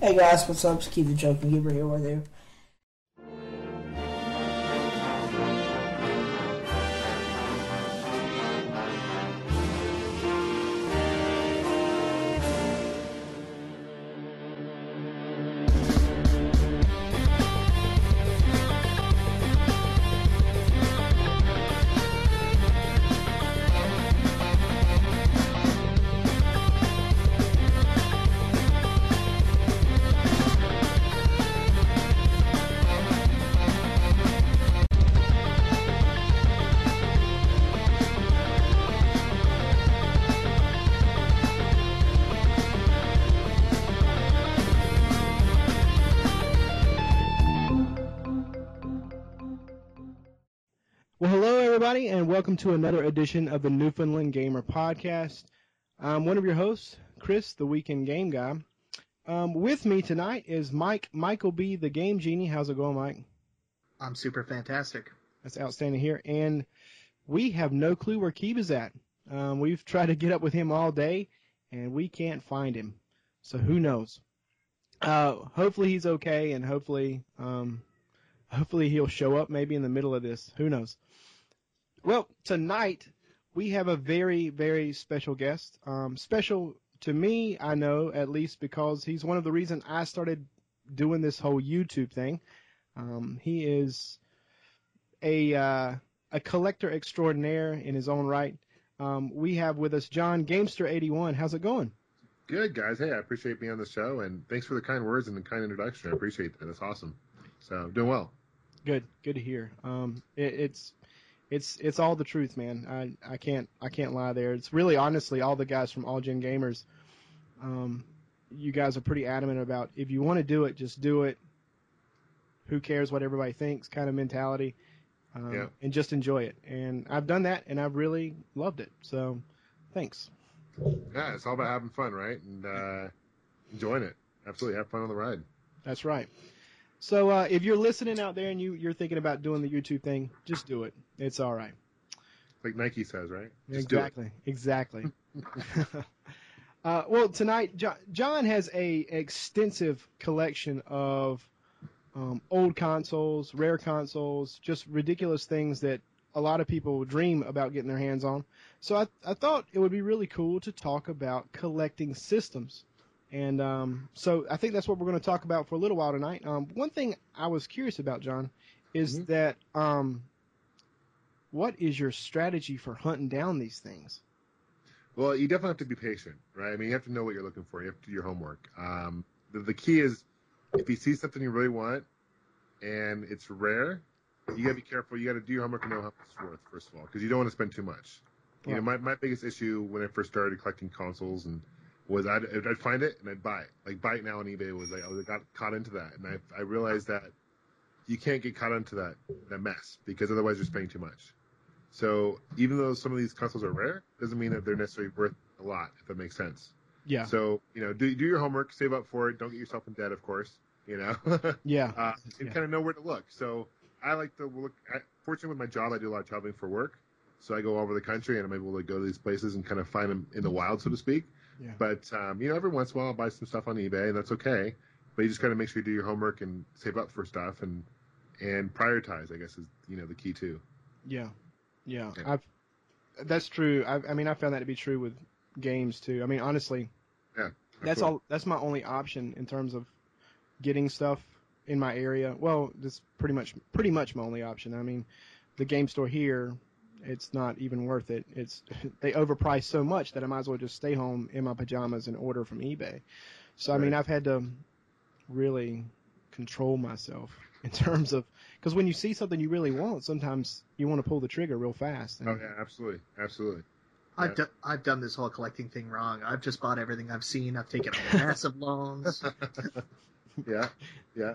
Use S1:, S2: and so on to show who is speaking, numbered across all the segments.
S1: Hey guys, what's up? It's Keith the Joking Giver here with you.
S2: Everybody, and welcome to another edition of the Newfoundland Gamer Podcast. I'm one of your hosts, Chris, the Weekend Game Guy. Um, with me tonight is Mike, Michael B, the Game Genie. How's it going, Mike?
S3: I'm super fantastic.
S2: That's outstanding here. And we have no clue where Keeb is at. Um, we've tried to get up with him all day, and we can't find him. So who knows? Uh, hopefully he's okay, and hopefully, um, hopefully he'll show up maybe in the middle of this. Who knows? Well, tonight we have a very, very special guest. Um, special to me, I know, at least because he's one of the reasons I started doing this whole YouTube thing. Um, he is a uh, a collector extraordinaire in his own right. Um, we have with us John Gamester81. How's it going?
S4: Good guys. Hey, I appreciate being on the show, and thanks for the kind words and the kind introduction. I appreciate that. That's awesome. So doing well.
S2: Good, good to hear. Um, it, it's it's it's all the truth, man. I I can't I can't lie there. It's really honestly all the guys from All Gen Gamers. Um, you guys are pretty adamant about if you want to do it, just do it. Who cares what everybody thinks? Kind of mentality, um,
S4: Yeah.
S2: and just enjoy it. And I've done that, and I've really loved it. So, thanks.
S4: Yeah, it's all about having fun, right? And uh, enjoying it. Absolutely, have fun on the ride.
S2: That's right. So uh, if you're listening out there and you you're thinking about doing the YouTube thing, just do it. It's all right.
S4: Like Nike says, right? Just
S2: exactly, exactly. uh, well, tonight John, John has a extensive collection of um, old consoles, rare consoles, just ridiculous things that a lot of people dream about getting their hands on. So I, I thought it would be really cool to talk about collecting systems. And um, so I think that's what we're going to talk about for a little while tonight. Um, one thing I was curious about, John, is
S4: Mhm.
S2: that um, what is your strategy for hunting down these things?
S4: Well, you definitely have to be patient, right? I mean, you have to know what you're looking for. You have to do your homework. Um, the, the key is if you see something you really want and it's rare, you gotta be careful. You gotta do your homework and know how much it's worth, first of all, because you don't want to spend too much. You know, my, my biggest issue when I first started collecting consoles and was I'd, I'd find it and I'd buy it. Like buy it now on eBay was like I got caught into that, and I I realized that you can't get caught into that that mess because otherwise you're spending too much. So even though some of these consoles are rare, doesn't mean that they're necessarily worth a lot. If that makes sense.
S2: Yeah,
S4: So you know, do do your homework, save up for it. Don't get yourself in debt, of course. You know,
S2: yeah,
S4: uh, and
S2: Yeah.
S4: kind of know where to look. So I like to look. I, fortunately, with my job, I do a lot of traveling for work. So I go all over the country, and I'm able to go to these places and kind of find them in the wild, so to speak.
S2: Yeah.
S4: But um, you know, every once in a while, I'll buy some stuff on eBay, and that's okay. But you just got to make sure you do your homework and save up for stuff and and prioritize. I guess is you know the key too.
S2: yeah, yeah.
S4: Yeah.
S2: I've that's true. I, I mean, I found that to be true with games too. I mean, honestly, that's
S4: Absolutely.
S2: all. That's my only option in terms of getting stuff in my area. Well, that's pretty much pretty much my only option. I mean, the game store here, it's not even worth it. It's they overprice so much that I might as well just stay home in my pajamas and order from eBay. So I mean, I've had to really control myself in terms of because when you see something you really want, sometimes you want to pull the trigger real fast. And-
S4: Oh yeah, absolutely, absolutely.
S3: I've,
S4: Yeah.
S3: do, I've done this whole collecting thing wrong. I've just bought everything I've seen. I've taken a massive loans.
S4: yeah, yeah.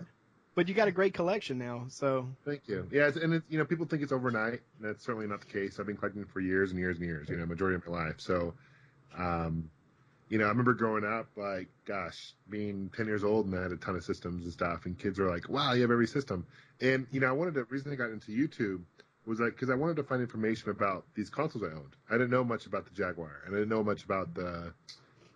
S2: But you got a great collection now, so
S4: Thank you. Yeah, it's, and it's, you know, people think it's overnight, and that's certainly not the case. I've been collecting for years and years and years. You know, majority of my life. So, um, you know, I remember growing up, like, gosh, being ten years old, and I had a ton of systems and stuff, and kids were like, "Wow, you have every system." And you know, I wanted to. The reason I got into YouTube was like because I wanted to find information about these consoles I owned. I didn't know much about the Jaguar, and I didn't know much about the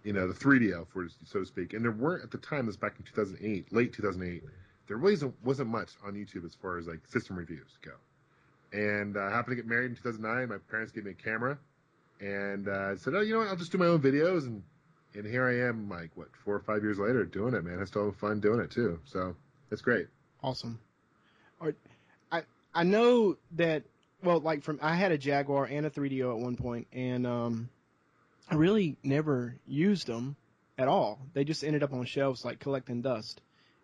S4: you know, the 3DO, for so to speak. And there weren't at the time. This back in 2008, late 2008. There really wasn't, wasn't much on YouTube as far as like system reviews go. And uh, I happened to get married in 2009. My parents gave me a camera, and uh, I said, "Oh, you know what? I'll just do my own videos." And and here I am, like what, four or five years later, doing it, man. I still have fun doing it too. So it's great.
S2: Awesome. Or, I I know that well, like from I had a Jaguar and a 3DO at one point, and um, I really never used them at all. They just ended up on shelves like collecting dust.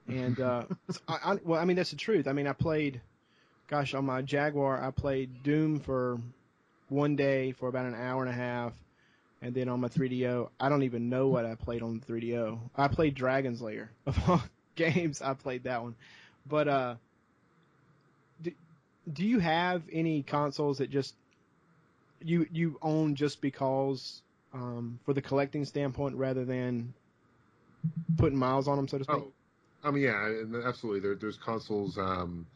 S2: And uh, I, I, well, I mean that's the truth. I mean I played, gosh, on my Jaguar I played Doom for one day for about an hour and a half, and then on my 3DO I don't even know what I played on the 3DO. I played Dragon's Lair of all games. I played that one, but uh, do, do you have any consoles that just you you own just because um, for the collecting standpoint rather than putting miles on them, so to speak?
S4: Oh, I mean, yeah, absolutely. There, there's consoles um,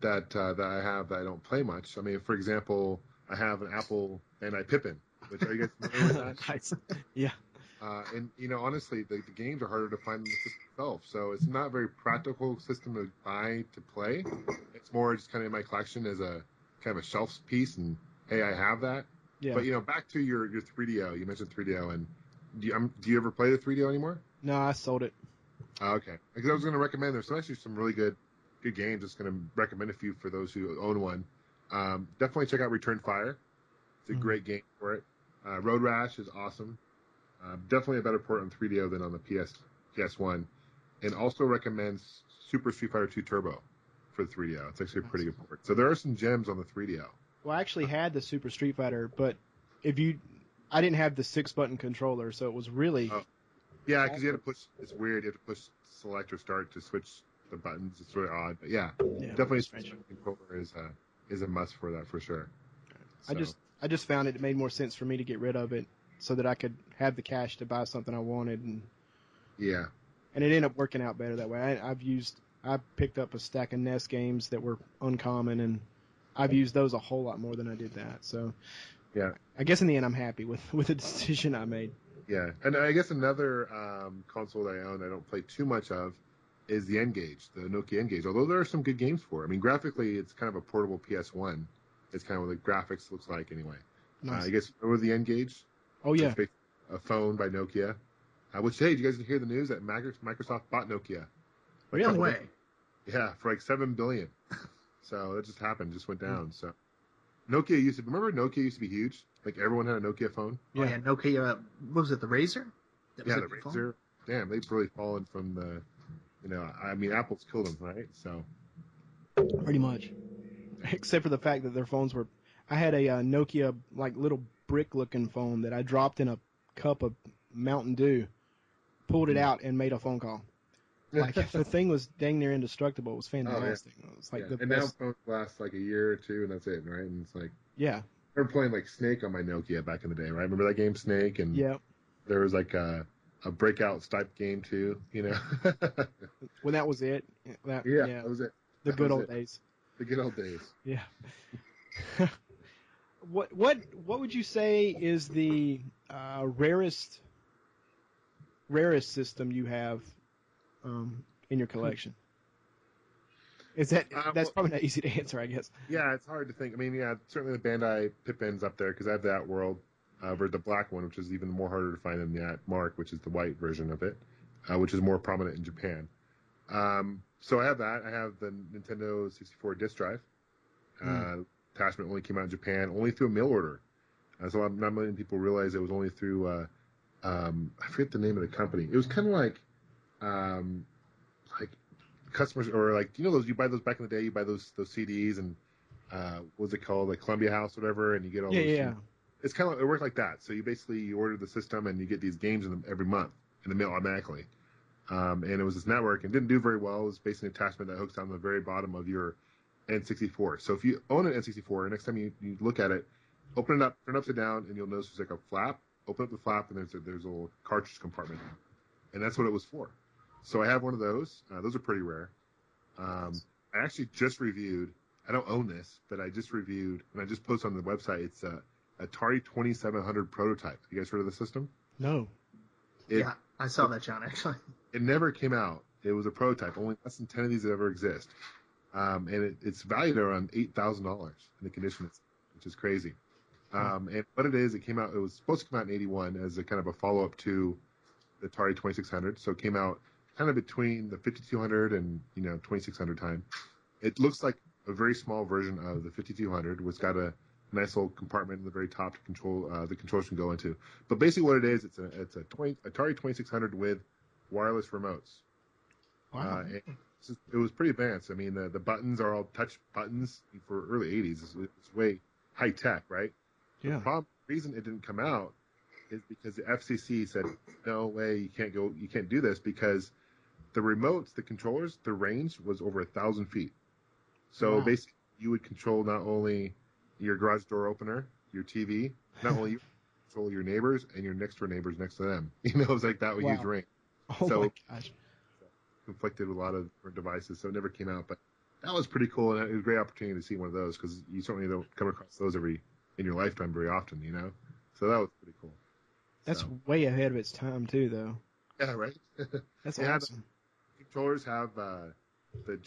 S4: that uh, that I have that I don't play much. I mean, for example, I have an Apple Bandai Pippin, which are you guys familiar with that?
S2: Nice. Yeah.
S4: Uh, and you know, honestly, the, the games are harder to find in the system itself, so it's not a very practical system to buy to play. It's more just kind of in my collection as a kind of a shelf piece, and hey, I have that.
S2: Yeah.
S4: But you know, back to your your 3DO. You mentioned 3DO, and do you, um, do you ever play the 3DO anymore?
S2: no, I sold it.
S4: Oh, okay, because I was going to recommend. There's actually some really good good games. Just going to recommend a few for those who own one. Um, definitely check out Return Fire. It's a
S2: Mhm.
S4: great game for it. Uh, Road Rash is awesome. Uh, definitely a better port on 3DO than on the PS PS1. And also recommends Super Street Fighter 2 Turbo for the 3DO. It's actually a pretty good port. So there are some gems on the 3DO.
S2: Well, I actually had the Super Street Fighter, but if you, I didn't have the six button controller, so it was really
S4: Oh. Yeah, because you had to push. It's weird. You have to push select or start to switch the buttons. It's really odd, but yeah,
S2: yeah,
S4: definitely a controller is a is a must for that for sure.
S2: I just I just found it, it made more sense for me to get rid of it so that I could have the cash to buy something I wanted, and
S4: yeah,
S2: and it ended up working out better that way. I, I've used I picked up a stack of NES games that were uncommon, and I've used those a whole lot more than I did that. So
S4: Yeah.
S2: I guess in the end I'm happy with with the decision I made.
S4: yeah. And I guess another um, console that I own I don't play too much of is the N-Gage, the Nokia N-Gage. Although there are some good games for it. I mean, graphically, it's kind of a portable PS1. It's kind of what the graphics looks like anyway. Uh,
S2: Nice.
S4: I guess remember the N-Gage?
S2: oh yeah,
S4: a phone by Nokia. Uh, which hey, did you guys hear the news that Microsoft bought Nokia?
S2: really?
S3: Way.
S4: Yeah, for like seven billion. so it just happened, just went down. So Nokia used to remember Nokia used to be huge. Like everyone had a Nokia phone.
S3: Oh, yeah, Nokia. What was it? The Razor. That
S4: yeah,
S3: it,
S4: the
S3: phone?
S4: Razor. Damn, they've really fallen from the. You know, I mean, Apple's killed them, right? So
S2: Pretty much. Except for the fact that their phones were. I had a uh, Nokia like little brick looking phone that I dropped in a cup of Mountain Dew, pulled it out and made a phone call. Like the thing was dang near indestructible. It was fantastic. It was like
S4: Oh, yeah.
S2: the
S4: and
S2: best.
S4: now phones last like a year or two, and that's it, right? And it's like
S2: yeah,
S4: I remember playing like Snake on my Nokia back in the day, right? Remember that game Snake? And
S2: yeah.
S4: there was like a, a breakout type game too, you know?
S2: When that was it. That,
S4: yeah,
S2: yeah,
S4: that was it.
S2: the
S4: that
S2: good old
S4: it.
S2: days.
S4: The good old days.
S2: Yeah. what what what would you say is the uh, rarest rarest system you have um, in your collection? Is that
S4: Uh,
S2: that's
S4: well-
S2: probably not easy to answer, I guess.
S4: Yeah, it's hard to think. I mean, yeah, certainly the Bandai Pippin's up there because I have @WORLD, uh, or the black one, which is even more harder to find than Atmark, which is the white version of it, uh, which is more prominent in Japan. Um, so I have that. I have the Nintendo 64 disc drive. Uh, attachment only came out in Japan, only through a mail order. Uh, so not many people realize it was only through. Uh, um, I forget the name of the company. It was kind of like, um, like customers or like you know those you buy those back in the day. You buy those those CDs and uh, what was it called like Columbia House, or whatever, and you get all
S2: Yeah,
S4: those.
S2: yeah.
S4: It's kind of it worked like that. So you basically you order the system and you get these games in them every month in the mail automatically. Um, and it was this network and didn't do very well. It was basically an attachment that hooks down the very bottom of your N64. So if you own an N64, next time you, you look at it, open it up, turn it upside down, and you'll notice there's like a flap. Open up the flap, and there's a, there's a little cartridge compartment, and that's what it was for. So I have one of those. Uh, those are pretty rare. Um, I actually just reviewed. I don't own this, but I just reviewed, and I just posted on the website. It's a Atari 2700 prototype. You guys heard of the system?
S2: No.
S4: It,
S3: yeah, I saw that, John. Actually,
S4: it never came out. It was a prototype. Only less than ten of these ever exist, um, and it, it's valued around eight thousand dollars in the condition, it's, which is crazy. Um, and what it is, it came out. It was supposed to come out in '81 as a kind of a follow up to the Atari 2600. So it came out kind of between the 5200 and you know 2600 time. It looks like a very small version of the 5200, which got a nice little compartment in the very top to control uh, the controls can go into. But basically, what it is, it's a it's a 20, Atari 2600 with wireless remotes.
S2: Wow.
S4: Uh, it, was pretty advanced. I mean, the, the buttons are all touch buttons for early 80s. It's, it's way high tech, right?
S2: yeah.
S4: The problem, reason it didn't come out is because the FCC said, no way, you can't go, you can't do this because the remotes, the controllers, the range was over a thousand feet. So
S2: Wow.
S4: basically, you would control not only your garage door opener, your TV, not only you control your neighbors and your next door neighbors next to them. You know, it was like that
S2: Wow.
S4: huge range
S2: Oh
S4: So-
S2: my gosh.
S4: conflicted with a lot of devices, so it never came out. But that was pretty cool, and it was a great opportunity to see one of those because you certainly don't come across those every in your lifetime very often, you know. So that was pretty cool.
S2: That's
S4: So,
S2: way ahead of its time too, though.
S4: yeah, right.
S2: That's
S4: Yeah,
S2: awesome.
S4: Controllers have uh, the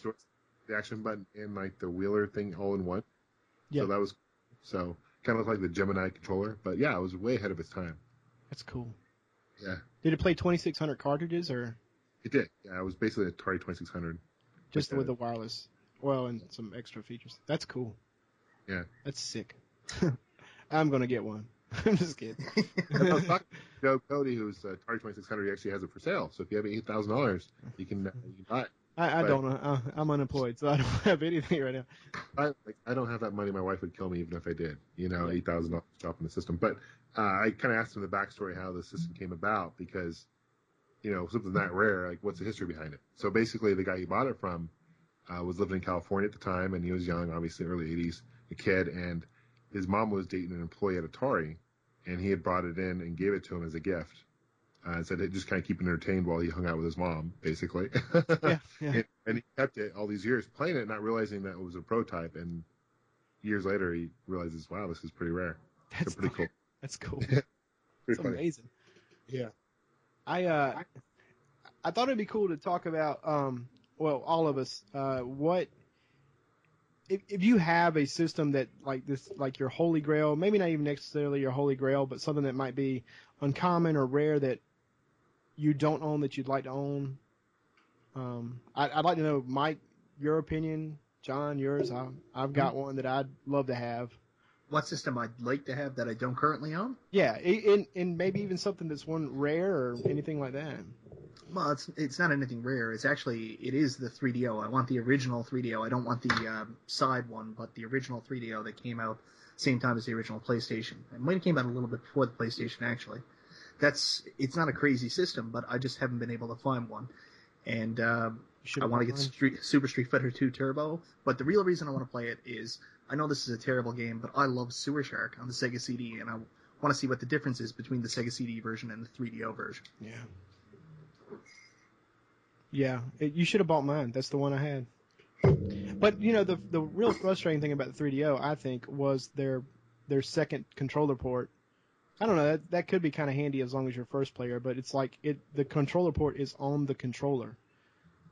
S4: the action button and like the wheeler thing all in one.
S2: Yeah.
S4: So that was so kind of like the Gemini controller, but yeah, it was way ahead of its time.
S2: That's cool.
S4: Yeah,
S2: Did it play 2600 cartridges or
S4: it did. Yeah, it was basically a Atari 2600.
S2: just with the wireless? Well, and some extra features. That's cool.
S4: Yeah.
S2: That's sick. I'm gonna get one. I'm just kidding.
S4: I was talking to Joe Cody, who's uh, Atari 2600. He actually has it for sale. So if you have eight thousand dollars, you can uh, you can buy it.
S2: I, I
S4: But-
S2: don't know. Uh, I'm unemployed, so I don't have anything right now.
S4: I, like, I don't have that money. My wife would kill me even if I did. You know, eight thousand dollars drop in the system. But uh, I kind of asked him the backstory how the system came about because, you know, something that rare. Like, what's the history behind it? So basically, the guy he bought it from uh, was living in California at the time, and he was young, obviously early '80s, a kid, and his mom was dating an employee at Atari, and he had brought it in and gave it to him as a gift. Uh, said it just kind of keep him entertained while he hung out with his mom, basically.
S2: Yeah, yeah.
S4: and, and he kept it all these years playing it, not realizing that it was a prototype. And years later, he realizes, wow, this is pretty rare.
S2: That's
S4: So pretty cool.
S2: That's cool.
S4: Pretty
S2: That's
S4: funny.
S2: amazing.
S4: Yeah.
S2: I uh, I thought it'd be cool to talk about um, well, all of us, uh, what if if you have a system that like this, like your holy grail, maybe not even necessarily your holy grail, but something that might be uncommon or rare that you don't own that you'd like to own. Um, I, I'd like to know, Mike, your opinion, John, yours. I, I've got one that I'd love to have.
S3: what system I'd like to have that I don't currently own?
S2: Yeah, and and maybe even something that's one rare or anything like that.
S3: Well, it's it's not anything rare. It's actually it is the 3DO. I want the original 3DO. I don't want the um, side one, but the original 3DO that came out same time as the original PlayStation. It might have came out a little bit before the PlayStation actually. That's it's not a crazy system, but I just haven't been able to find one. And um, I want to get. Street, Super Street Fighter 2 Turbo, but the real reason I want to play it is I know this is a terrible game, but I love Sewer Shark on the Sega CD, and I want to see what the difference is between the Sega CD version and the 3DO version.
S2: Yeah. Yeah, it, you should have bought mine. That's the one I had. But you know the the real frustrating thing about the 3DO, I think, was their their second controller port. I don't know that that could be kind of handy as long as you're first player, but it's like it the controller port is on the controller.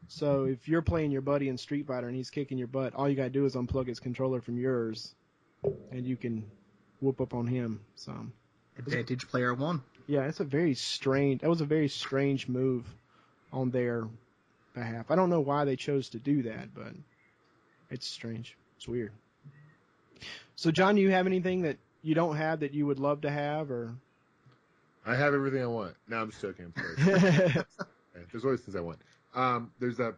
S2: So if you're playing your buddy in Street Fighter and he's kicking your butt, all you gotta do is unplug his controller from yours, and you can whoop up on him. So
S3: Advantage Player 1.
S2: yeah, it's a very strange. That was a very strange move on their behalf. I don't know why they chose to do that, but it's strange. It's weird. So, John, do you have anything that you don't have that you would love to have, or?
S4: I have everything I want. No, I'm just joking. I'm sorry. Yeah, there's always things I want. Um, there's that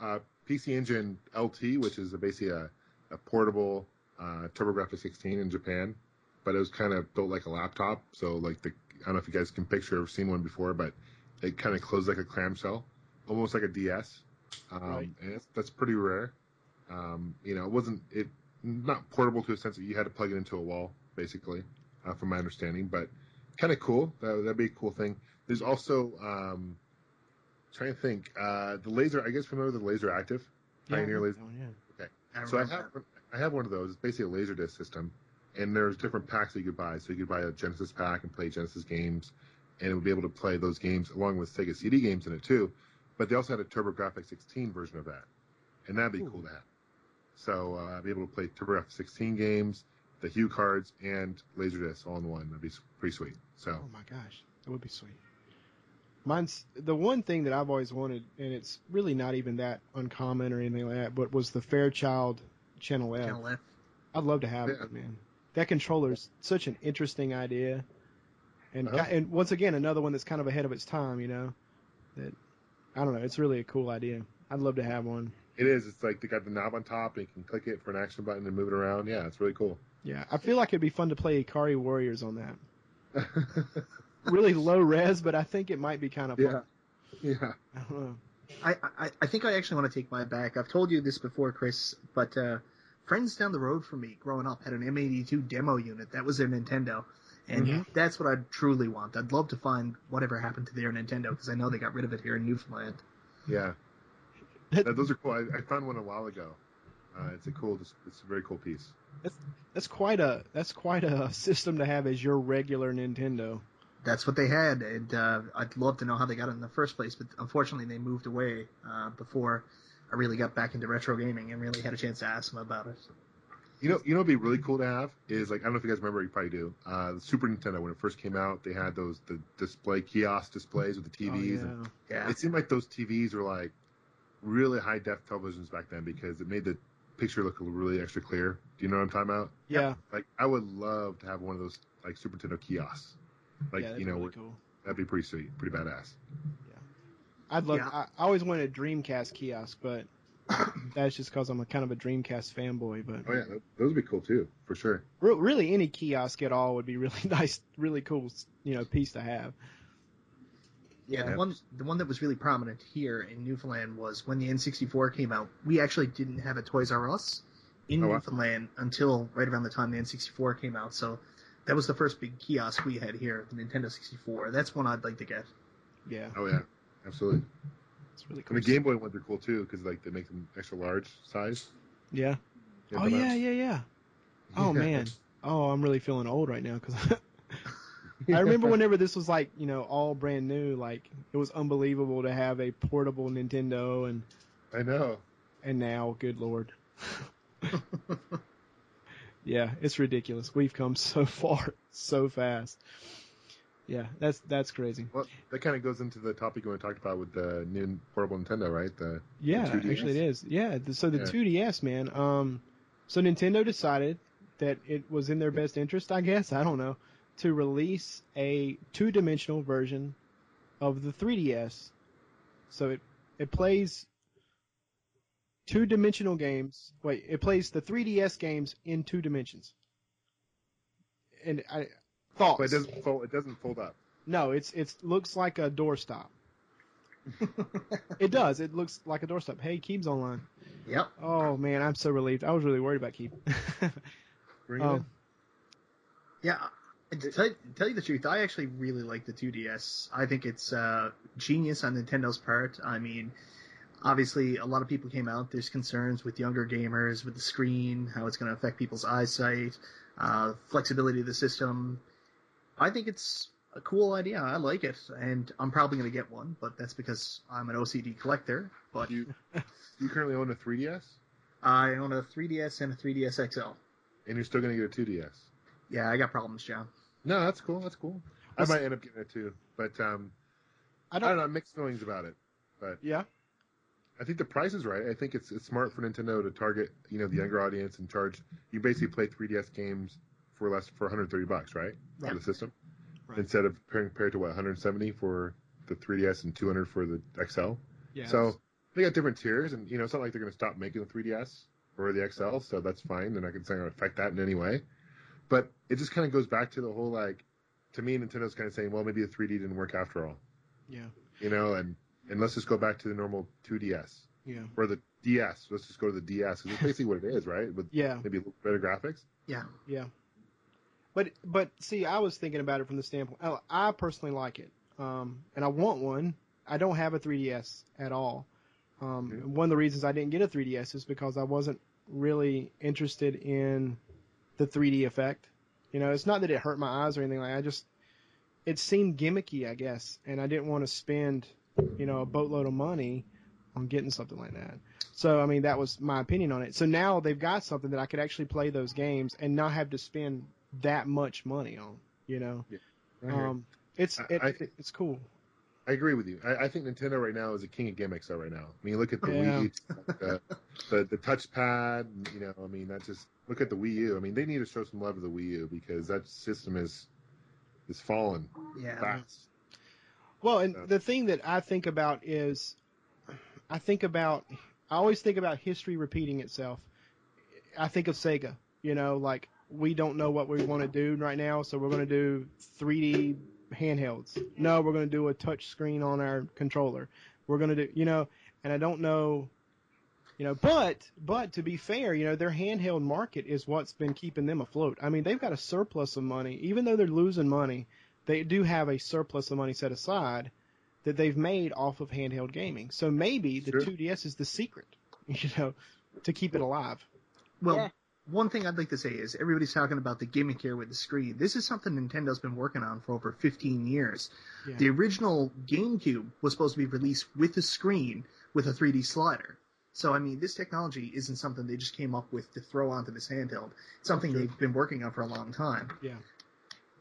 S4: uh, PC Engine LT, which is basically a, a portable uh, TurboGrafx 16 in Japan, but it was kind of built like a laptop. So like the I don't know if you guys can picture or seen one before, but it kind of closed like a clamshell, almost like a DS. Um,
S2: Right.
S4: And that's pretty rare. Um, you know, it wasn't it not portable to a sense that you had to plug it into a wall, basically, uh, from my understanding, but kind of cool. That, that'd be a cool thing. There's also um, trying to think uh, the laser. I guess familiar with the LaserActive Pioneer laser.
S2: Oh, yeah. Okay.
S4: So I
S3: remember
S4: have I have one of those. It's basically a laserdisc system, and there's different packs that you could buy. So you could buy a Genesis pack and play Genesis games. and it would be able to play those games along with Sega CD games in it too. But they also had a TurboGrafx 16 version of that, and that'd be
S2: Ooh.
S4: cool to have. So uh, I'd be able to play TurboGrafx 16 games, the HuCards, and Laserdisc all in one. That'd be pretty sweet. So
S2: Oh my gosh, that would be sweet. Mine's the one thing that I've always wanted, and it's really not even that uncommon or anything like that, but was the Fairchild Channel F.
S3: Channel F.
S2: I'd love to have
S4: Yeah.
S2: it, man. That controller's such an interesting idea, and
S4: Uh-huh.
S2: and once again another one that's kind of ahead of its time. You know, that I don't know. It's really a cool idea. I'd love to have one.
S4: it is. It's like they got the knob on top, and you can click it for an action button and move it around. Yeah, it's really cool.
S2: Yeah, I feel like it'd be fun to play Ikari Warriors on that. Really low res, but I think it might be kind of fun.
S4: yeah, yeah.
S2: I don't know.
S3: I, I, I think I actually want to take mine back. I've told you this before, Chris, but uh, friends down the road from me growing up had an M82 demo unit. That was their Nintendo. And
S2: Mhm.
S3: that's what I truly want. I'd love to find whatever happened to their Nintendo because I know they got rid of it here in Newfoundland.
S4: Yeah, Th- those are cool. I, I found one a while ago. Uh, it's a cool. It's a very cool piece.
S2: That's that's quite a that's quite a system to have as your regular Nintendo.
S3: That's what they had, and uh, I'd love to know how they got it in the first place. But unfortunately, they moved away uh, before I really got back into retro gaming and really had a chance to ask them about it.
S4: You know, you know, what'd be really cool to have is like I don't know if you guys remember. You probably do. Uh, the Super Nintendo when it first came out, they had those the display kiosk displays with the TVs,
S2: Oh,
S4: and
S2: yeah.
S3: Yeah,
S4: it seemed like those TVs were like really high def televisions back then because it made the picture look really extra clear. Do you know what I'm talking about?
S2: yeah,
S4: Like I would love to have one of those like Super Nintendo kiosks. Like
S2: yeah,
S4: you know,
S2: really cool.
S4: that'd be pretty sweet, pretty badass. Yeah.
S2: I'd love.
S3: Yeah.
S2: I, I always wanted a Dreamcast kiosk, but that's just because I'm a kind of a Dreamcast fanboy. But
S4: Oh yeah, those would be cool too, for sure.
S2: re- really, any kiosk at all would be really nice, really cool, you know, piece to have.
S3: Yeah,
S4: Yeah.
S3: the one the one that was really prominent here in Newfoundland was when the N64 came out. We actually didn't have a Toys R Us in
S4: Oh, wow.
S3: Newfoundland until right around the time the N64 came out. So that was the first big kiosk we had here, the Nintendo 64. That's one I'd like to get.
S2: Yeah,
S4: Oh yeah, absolutely.
S2: it's really cool.
S4: And the Game Boy ones are cool too because like they make them extra large size.
S2: Yeah.
S4: Yeah,
S2: oh
S4: but
S2: yeah, yeah, yeah. Oh man. Oh, I'm really feeling old right now because I remember whenever this was like, you know, all brand new, like it was unbelievable to have a portable Nintendo and
S4: I know.
S2: and now, good lord. yeah, it's ridiculous. We've come so far so fast. Yeah, that's that's crazy.
S4: Well, that kind of goes into the topic we talked about with the new portable Nintendo, right? The
S2: Yeah,
S4: 2DS?
S2: actually it is. Yeah, th- so the
S4: Yeah.
S2: 2DS, man. Um, so Nintendo decided that it was in their best interest, I guess, I don't know, to release a two-dimensional version of the 3DS. So it it plays two-dimensional games. Wait, it plays the 3DS games in two dimensions. And I thoughts.
S4: but it doesn't fold. It doesn't fold up.
S2: No, it's it's looks like a doorstop. It does. It looks like a doorstop. Hey, Keeb's online.
S3: Yep.
S2: Oh man, I'm so relieved. I was really worried about Keeb.
S4: Bring it
S2: oh.
S4: in.
S3: Yeah. And To tell, tell you the truth, I actually really like the 2DS. I think it's uh, genius on Nintendo's part. I mean, obviously, a lot of people came out. There's concerns with younger gamers, with the screen, how it's going to affect people's eyesight, uh, flexibility of the system. I think it's a cool idea. I like it, and I'm probably going to get one, but that's because I'm an OCD collector. But
S4: You you currently own a 3DS,
S3: I own a 3DS and a 3DS XL.
S4: and you're still going to get a 2DS.
S3: Yeah, I got problems, John.
S4: No, that's cool. That's cool. I might end up getting it too, but um,
S2: I
S4: I don't
S2: don't.
S4: know. Mixed feelings about it.
S2: But yeah.
S4: I think the price is right. I think it's it's smart for Nintendo to target you know the younger audience and charge. You basically play 3DS games for less for 130 bucks, right?
S2: Right.
S4: For the system,
S2: Right.
S4: instead of compared compared to what 170 for the 3DS and 200 for the XL.
S2: Yeah.
S4: So they got different tiers, and you know it's not like they're going to stop making the 3DS or the XL, so that's fine. They're not going to affect that in any way. But it just kind of goes back to the whole like, to me, Nintendo's kind of saying, well, maybe the 3D didn't work after all,
S2: yeah.
S4: you know, and and let's just go back to the normal 2DS
S2: Yeah.
S4: or the DS. Let's just go to the DS because it's basically what it is, right? With
S2: Yeah.
S4: maybe a little better graphics.
S3: Yeah.
S2: Yeah. But but see, I was thinking about it from the standpoint. I, I personally like it, um, and I want one. I don't have a 3DS at all. Um,
S4: Yeah.
S2: One of the reasons I didn't get a 3DS is because I wasn't really interested in the 3D effect. You know, it's not that it hurt my eyes or anything like. I just it seemed gimmicky, I guess, and I didn't want to spend, you know, a boatload of money on getting something like that. So I mean, that was my opinion on it. So now they've got something that I could actually play those games and not have to spend that much money on. You know,
S4: hear you.
S2: um, it's it,
S4: I
S2: it's cool.
S4: I agree with you. I, I think Nintendo right now is a king of gimmicks. Right now, I mean, look at the
S2: Yeah.
S4: Wii, the, the the touchpad. You know, I mean, that just look at the Wii U. I mean, they need to show some love to the Wii U because that system is is fallen
S3: Yeah.
S4: fast.
S2: Well, and
S4: Yeah.
S2: the thing that I think about is, I think about, I always think about history repeating itself. I think of Sega. You know, like we don't know what we want to do right now, so we're going to do 3D handhelds. No, we're going to do a touch screen on our controller. We're going to do, you know, and I don't know, you know, but but to be fair, you know, their handheld market is what's been keeping them afloat. I mean, they've got a surplus of money, even though they're losing money. They do have a surplus of money set aside that they've made off of handheld gaming. So maybe the
S4: Sure.
S2: 2DS is the secret, you know, to keep it alive.
S3: Well,
S5: Yeah.
S3: One thing I'd like to say is everybody's talking about the gimmick here with the screen. This is something Nintendo's been working on for over 15 years.
S2: Yeah.
S3: The original GameCube was supposed to be released with a screen with a 3D slider. So, I mean, this technology isn't something they just came up with to throw onto this handheld. It's something
S2: Sure.
S3: they've been working on for a long time.
S2: Yeah.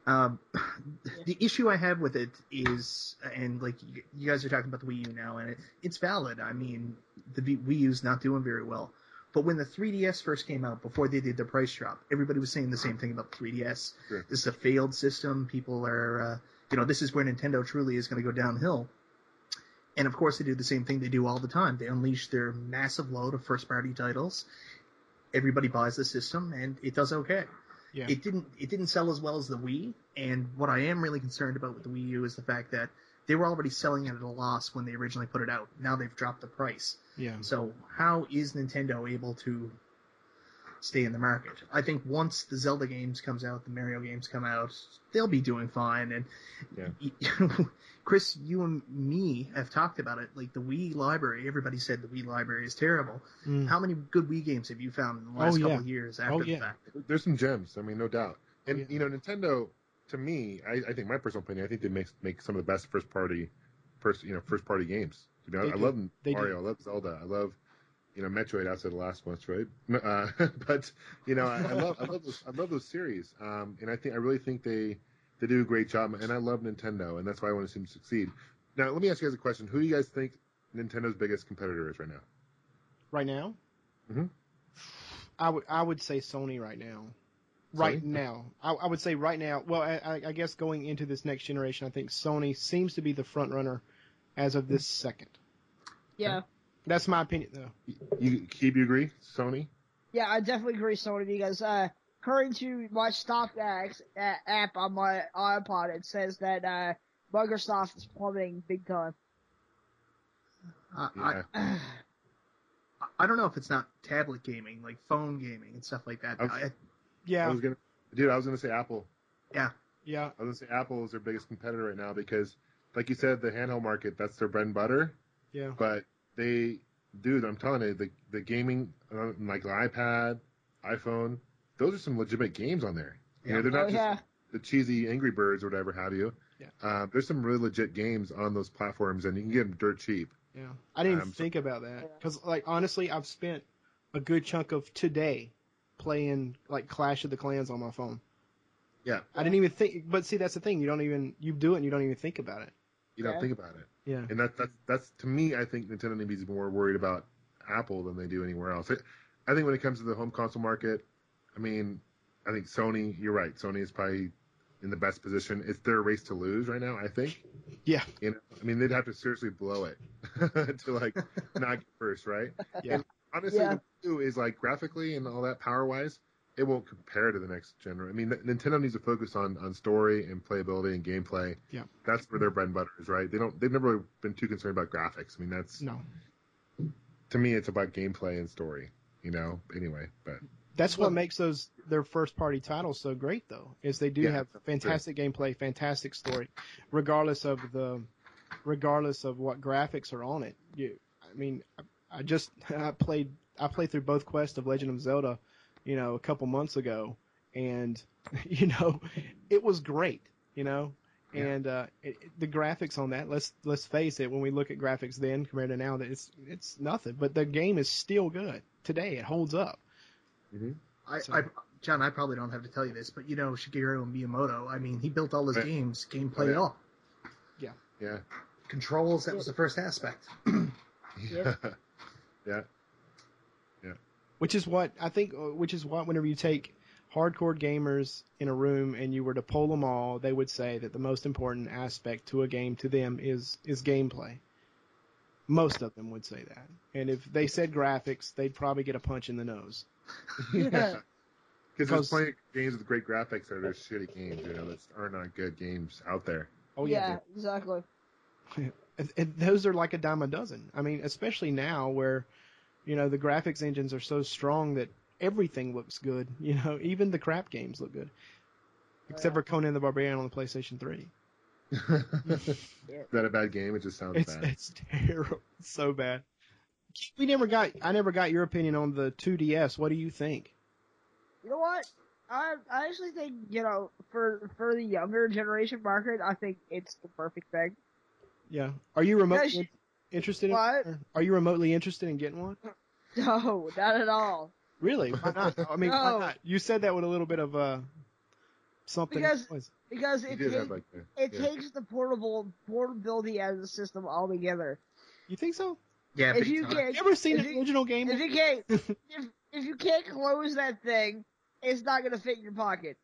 S3: Um, the issue I have with it is, and like you, guys are talking about the Wii U now, and it, it's valid. I mean, the Wii U's not doing very well. But when the 3DS first came out, before they did the price drop, everybody was saying the same thing about the 3DS.
S4: Sure.
S3: This is a failed system. People are, uh, you know, this is where Nintendo truly is going to go downhill. And of course, they do the same thing they do all the time. They unleash their massive load of first-party titles. Everybody buys the system, and it does okay
S2: Yeah.
S3: it didn't it didn't sell as well as the Wii. And what I am really concerned about with the Wii U is the fact that they were already selling it at a loss when they originally put it out. Now they've dropped the price.
S2: yeah.
S3: So how is Nintendo able to stay in the market? I think once the Zelda games comes out, the Mario games come out, they'll be doing fine. And
S4: Yeah.
S3: Chris, you and me have talked about it. Like the Wii library, everybody said the Wii library is terrible.
S2: Mm.
S3: How many good Wii games have you found in the last
S2: Oh, yeah.
S3: couple of years after
S2: Oh,
S3: the
S2: yeah.
S3: fact?
S4: There's some gems. I mean, no doubt. And
S2: Yeah.
S4: you know, Nintendo, to me, I, I think my personal opinion, I think they make make some of the best first party, first you know, first party games. You know,
S2: They
S4: I
S2: do.
S4: love
S2: They do.
S4: Mario, I love Zelda, I love you know Metroid outside the last one, Metroid. Uh, but you know, I, I love I love those I love those series. Um, and I think I really think they they do a great job, and I love Nintendo, and that's why I want to see them succeed. Now, let me ask you guys a question: Who do you guys think Nintendo's biggest competitor is right now?
S2: Right now,
S4: mm-hmm.
S2: I would I would say Sony right now. Right
S4: Sony?
S2: now, I, I would say right now. Well, I, I- I guess going into this next generation, I think Sony seems to be the front runner as of this second.
S5: Yeah.
S2: That's my opinion, though.
S4: You keep you agree, Sony?
S5: Yeah, I definitely agree, Sony, because uh, according to my Stocks uh, app on my iPod, it says that uh, Microsoft is plummeting big time.
S3: I,
S4: Yeah.
S3: I, I don't know if it's not tablet gaming, like phone gaming and stuff like that.
S4: I was-
S3: I,
S4: I
S2: Yeah,
S4: was gonna, dude. I was gonna say Apple.
S3: yeah,
S2: yeah,
S4: I was gonna say Apple is their biggest competitor right now because, like you said, the handheld market that's their bread and butter.
S2: yeah.
S4: But they, dude, I'm telling you, the the gaming uh, like the iPad, iPhone, those are some legitimate games on there. You know, they're not
S5: oh,
S4: just
S5: yeah.
S4: the cheesy Angry Birds or whatever have you.
S2: Yeah.
S4: Uh, there's some really legit games on those platforms, and you can get them dirt cheap.
S2: Yeah, I didn't
S4: Um, so-
S2: think about that because, like, honestly, I've spent a good chunk of today playing like Clash of the Clans on my phone.
S4: Yeah.
S2: I didn't even think, but see, that's the thing. You don't even you do it, and you don't even think about it.
S4: You don't
S5: Yeah.
S4: think about it.
S2: Yeah,
S4: And that, that's that's to me, I think Nintendo needs to be more worried about Apple than they do anywhere else. I, I think when it comes to the home console market, I mean, I think Sony. You're right. Sony is probably in the best position. It's their race to lose right now. I think.
S2: Yeah.
S4: You know, I mean, they'd have to seriously blow it to like not get first, right?
S2: Yeah.
S4: And honestly,
S5: Yeah.
S4: the two is like graphically and all that power wise. It won't compare to the next generation. I mean, Nintendo needs to focus on, on story and playability and gameplay.
S2: Yeah.
S4: That's where their bread and butter is, right? They don't. They've never really been too concerned about graphics. I mean, that's
S2: no,
S4: to me, it's about gameplay and story. You know. Anyway, but
S2: that's
S3: Well-
S2: what makes those their first party titles so great, though, is they do
S4: Yeah,
S2: have
S4: that's
S2: fantastic gameplay, fantastic story, regardless of the regardless of what graphics are on it. You, I mean, I, I just I played I played through both quests of Legend of Zelda, you know, a couple months ago, and you know, it was great, you know,
S3: Yeah.
S2: And uh, it, it- the graphics on that, let's let's face it, when we look at graphics then compared to now, that it's it's nothing. But the game is still good today. It holds up.
S3: I,
S2: So-
S3: I, John, I probably don't have to tell you this, but you know Shigeru Miyamoto. I mean, he built all his
S4: Right.
S3: games, gameplay
S4: Oh, yeah.
S3: all.
S4: Yeah.
S3: Controls, that was the first aspect.
S4: Yeah. Yeah. Yeah.
S2: Which is what I think. uh, Which is what whenever you take hardcore gamers in a room and you were to poll them all, they would say that the most important aspect to a game to them is is gameplay. Most of them would say that, and if they said graphics, they'd probably get a punch in the nose.
S5: Yeah.
S4: Because
S2: Because-
S4: there's plenty of games with great graphics that are shitty games, you know, that are not good games out there.
S2: Oh
S5: yeah, yeah, exactly.
S2: And, and those are like a dime a dozen. I mean, especially now where, you know, the graphics engines are so strong that everything looks good. You know, even the crap games look good, except for Conan the Barbarian on the PlayStation 3.
S4: Is that a bad game? It just sounds
S2: It's
S4: bad.
S2: it's terrible. It's so bad. We never got. I never got your opinion on the 2DS. What do you think?
S5: You know what? I I actually think you know for for the younger generation market, I think it's the perfect thing.
S2: Yeah. Are you remotely
S5: Yes.
S2: interested? In,
S5: What?
S2: Are you remotely interested in getting one?
S5: No, not at all.
S2: Really? Why not? I mean,
S5: No.
S2: why not? You said that with a little bit of uh something.
S5: Because-
S2: noise.
S5: Because it
S4: did have
S5: takes
S4: like the,
S5: it
S4: yeah.
S5: takes the portable portability as a system altogether.
S2: You think so?
S3: Yeah,
S5: If
S3: big
S5: you
S3: time.
S5: get
S2: You ever seen
S5: if
S2: an
S5: you-
S2: original game?
S5: if you can't if if you can't close that thing, it's not gonna fit in your pocket.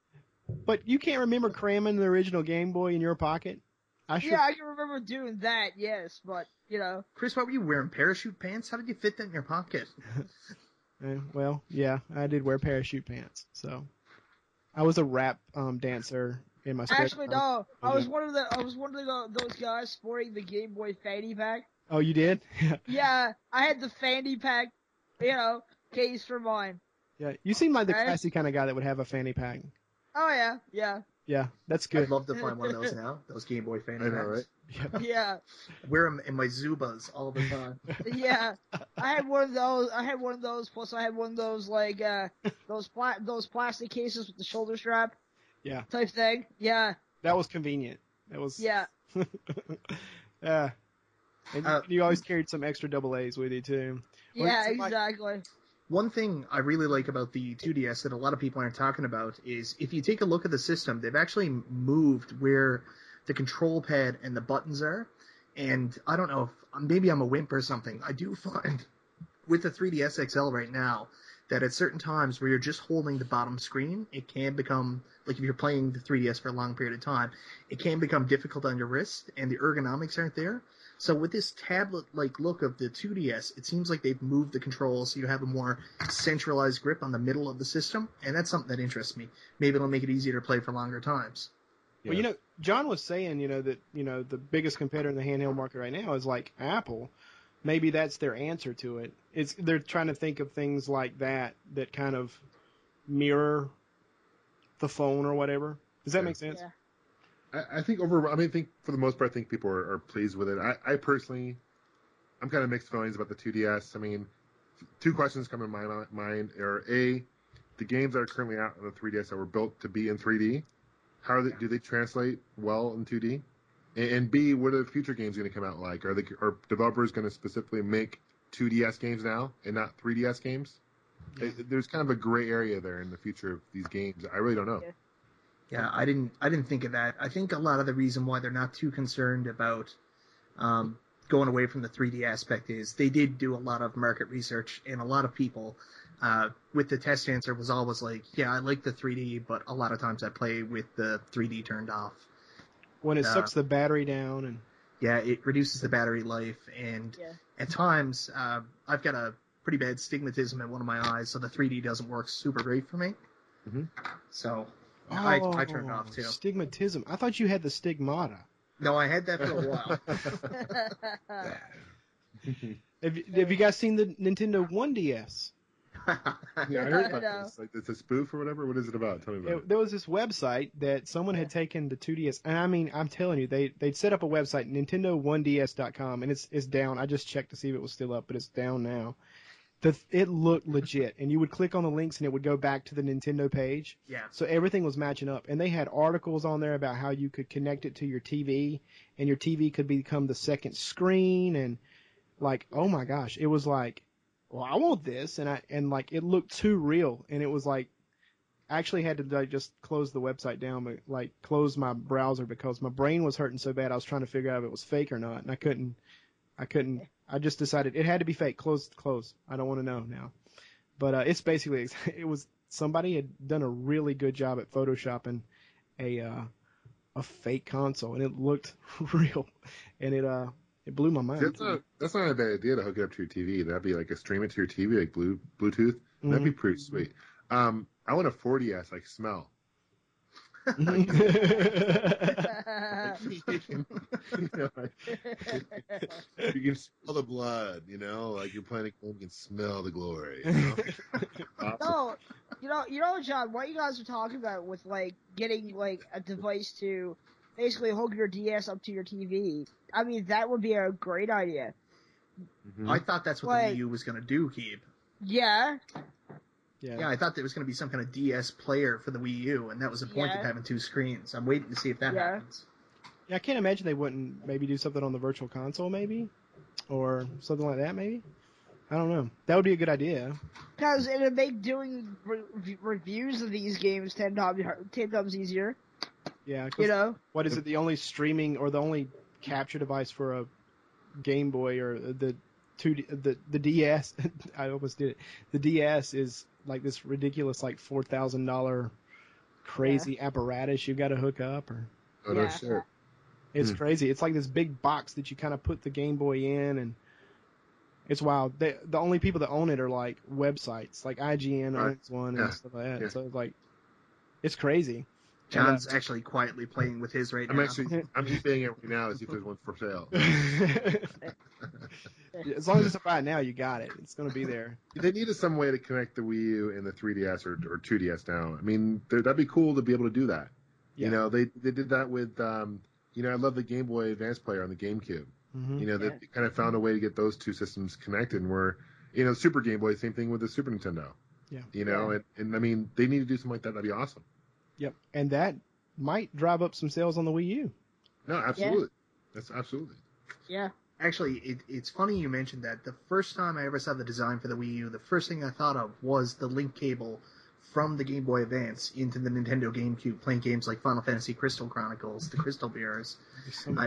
S2: But you can't remember cramming the original Game Boy in your pocket? I should.
S5: Yeah, I can remember doing that, yes, but you know,
S3: Chris, why were you wearing? Parachute pants? How did you fit that in your pocket?
S2: Eh, well, yeah, I did wear parachute pants, so I was a rap um, dancer in my spare
S5: actually no, I was one of the I was one of the, those guys sporting the Game Boy fanny pack.
S2: Oh, you did?
S5: Yeah, I had the fanny pack, you know, case for mine.
S2: yeah. You seem like the classy kind of guy that would have a fanny pack.
S5: Oh yeah, yeah,
S2: Yeah, that's good.
S3: I'd love to find one of those now. Those Game Boy fanny
S4: I know,
S3: packs.
S4: right?
S5: yeah,
S3: Wear them in my Zubaz all the time.
S5: yeah. I had one of those. I had one of those. Plus, I had one of those like uh those pla- those plastic cases with the shoulder strap.
S2: Yeah.
S5: Type thing. Yeah,
S2: That was convenient. That was.
S5: yeah.
S2: yeah. And
S3: Uh,
S2: you always carried some extra double A's with you too. Well,
S5: Yeah,
S2: it's like-
S5: exactly.
S3: One thing I really like about the 2DS that a lot of people aren't talking about is if you take a look at the system, they've actually moved where the control pad and the buttons are. And I don't know if maybe I'm a wimp or something. I do find with the 3DS XL right now that at certain times where you're just holding the bottom screen, it can become like if you're playing the 3DS for a long period of time, it can become difficult on your wrist and the ergonomics aren't there. So with this tablet-like look of the 2DS, it seems like they've moved the controls so you have a more centralized grip on the middle of the system, and that's something that interests me. Maybe it'll make it easier to play for longer times.
S2: Well, you know, John was saying, you know, that you know the biggest competitor in the handheld market right now is like Apple. Maybe that's their answer to it. It's they're trying to think of things like that that kind of mirror the phone or whatever. Does that
S4: Yeah.
S2: make sense?
S5: Yeah.
S4: I, I think over. I mean, I think for the most part, I think people are, are pleased with it. I, I personally, I'm kind of mixed feelings about the 2DS. I mean, two questions come in my mind: are a, the games that are currently out on the 3DS that were built to be in 3D, how are they, do they translate well in 2D? And, B, what are the future games going to come out like? Are the are developers going to specifically make 2DS games now and not 3DS games? It- There's kind of a gray area there in the future of these games. I really don't know.
S5: Yeah.
S3: Yeah, I didn't I didn't think of that. I think a lot of the reason why they're not too concerned about um, going away from the 3D aspect is they did do a lot of market research, and a lot of people uh, with the test answer was always like, "Yeah, I like the 3D, but a lot of times I play with the 3D turned off."
S2: When it
S3: Yeah.
S2: sucks the battery down and
S3: Yeah, it reduces the battery life, and
S5: Yeah.
S3: at times uh, I've got a pretty bad stigmatism in one of my eyes, so the 3D doesn't work super great for me.
S4: Mhm.
S3: So I, I oh, turned it off
S2: Oh,
S3: too.
S2: Stigmatism. I thought you had the stigmata.
S3: No, I had that for a while.
S2: Have, you- have you guys seen the Nintendo 1DS?
S4: Yeah, I heard about
S5: No.
S4: this. Like, it's a spoof or whatever. What is it about? Tell me about
S2: It- there was this website that someone had taken the 2DS, and I mean, I'm telling you, they they'd set up a website, Nintendo1DS.com, and it's it's down. I just checked to see if it was still up, but it's down now. The it looked legit, and you would click on the links and it would go back to the Nintendo page.
S3: Yeah.
S2: So everything was matching up, and they had articles on there about how you could connect it to your TV, and your TV could become the second screen, and like, oh my gosh, it was like, well, I want this, and I and like it looked too real, and it was like, I actually had to like just close the website down, but like close my browser because my brain was hurting so bad. I was trying to figure out if it was fake or not, and I couldn't, I couldn't. I just decided it had to be fake. Close, close. I don't want to know now. But uh, it's basically it was somebody had done a really good job at photoshopping a uh, a fake console, and it looked real, and it uh it blew my mind.
S4: That's not that's not a bad idea to hook it up to your TV. That'd be like a stream it to your TV, like blue Bluetooth. That'd be pretty sweet. Um, I want a 4DS like smell. You, can, know, like, you can smell the blood. You know, like you're playing a game, you can smell the glory. You know? Awesome.
S5: no, you know, you know, John, what you guys are talking about with like getting like a device to basically hook your DS up to your TV. I mean, that would be a great idea.
S4: Mhm.
S3: I thought that's what
S5: Like-
S3: the Wii U was going to do, Keeb.
S5: Yeah,
S2: yeah.
S3: Yeah, I thought there was going to be some kind of DS player for the Wii U, and that was the point
S5: Yeah.
S3: of having two screens. I'm waiting to see if that
S5: Yeah.
S3: happens.
S2: Yeah, I can't imagine they wouldn't maybe do something on the virtual console, maybe, or something like that, maybe. I don't know. That would be a good idea.
S5: because it would make doing re- reviews of these games ten times ten times easier.
S2: Yeah. 'cause
S5: You know,
S2: what is it? The only streaming or the only capture device for a Game Boy or the two the the DS. I almost did it. The DS is like this ridiculous like four thousand dollar crazy apparatus you've got to hook up or
S4: Oh no
S5: Yeah.
S4: shit.
S2: it's
S4: Hmm.
S2: crazy. It's like this big box that you kind of put the Game Boy in and. It's wild. They, the only people that own it are like websites, like IGN
S4: Right.
S2: owns one
S4: Yeah.
S2: and stuff like that.
S4: Yeah.
S2: So it's like, it's crazy.
S3: John's actually quietly playing with his right now.
S4: I'm
S3: now.
S4: actually I'm eBaying it right now to see if there's one for sale.
S2: as long as it's a buy now, you got it. It's gonna be there.
S4: They needed some way to connect the Wii U and the 3DS or, or 2DS now. I mean, that'd be cool to be able to do that.
S2: Yeah.
S4: You know, they they did that with, um, you know, I love the Game Boy Advance player on the GameCube.
S2: hmm
S4: You know, they
S5: Yeah.
S4: kind of found a way to get those two systems connected. And where, you know, Super Game Boy, same thing with the Super Nintendo.
S2: Yeah.
S4: You know, and, and I mean, they need to do something like that. That'd be awesome.
S2: Yep. And that might drive up some sales on the Wii U.
S4: No, absolutely. That's absolutely.
S5: yeah,
S3: Actually, it, it's funny you mentioned that. The first time I ever saw the design for the Wii U, the first thing I thought of was the link cable from the Game Boy Advance into the Nintendo GameCube, playing games like Final Fantasy Crystal Chronicles, the Crystal Bearers.
S2: So
S3: I-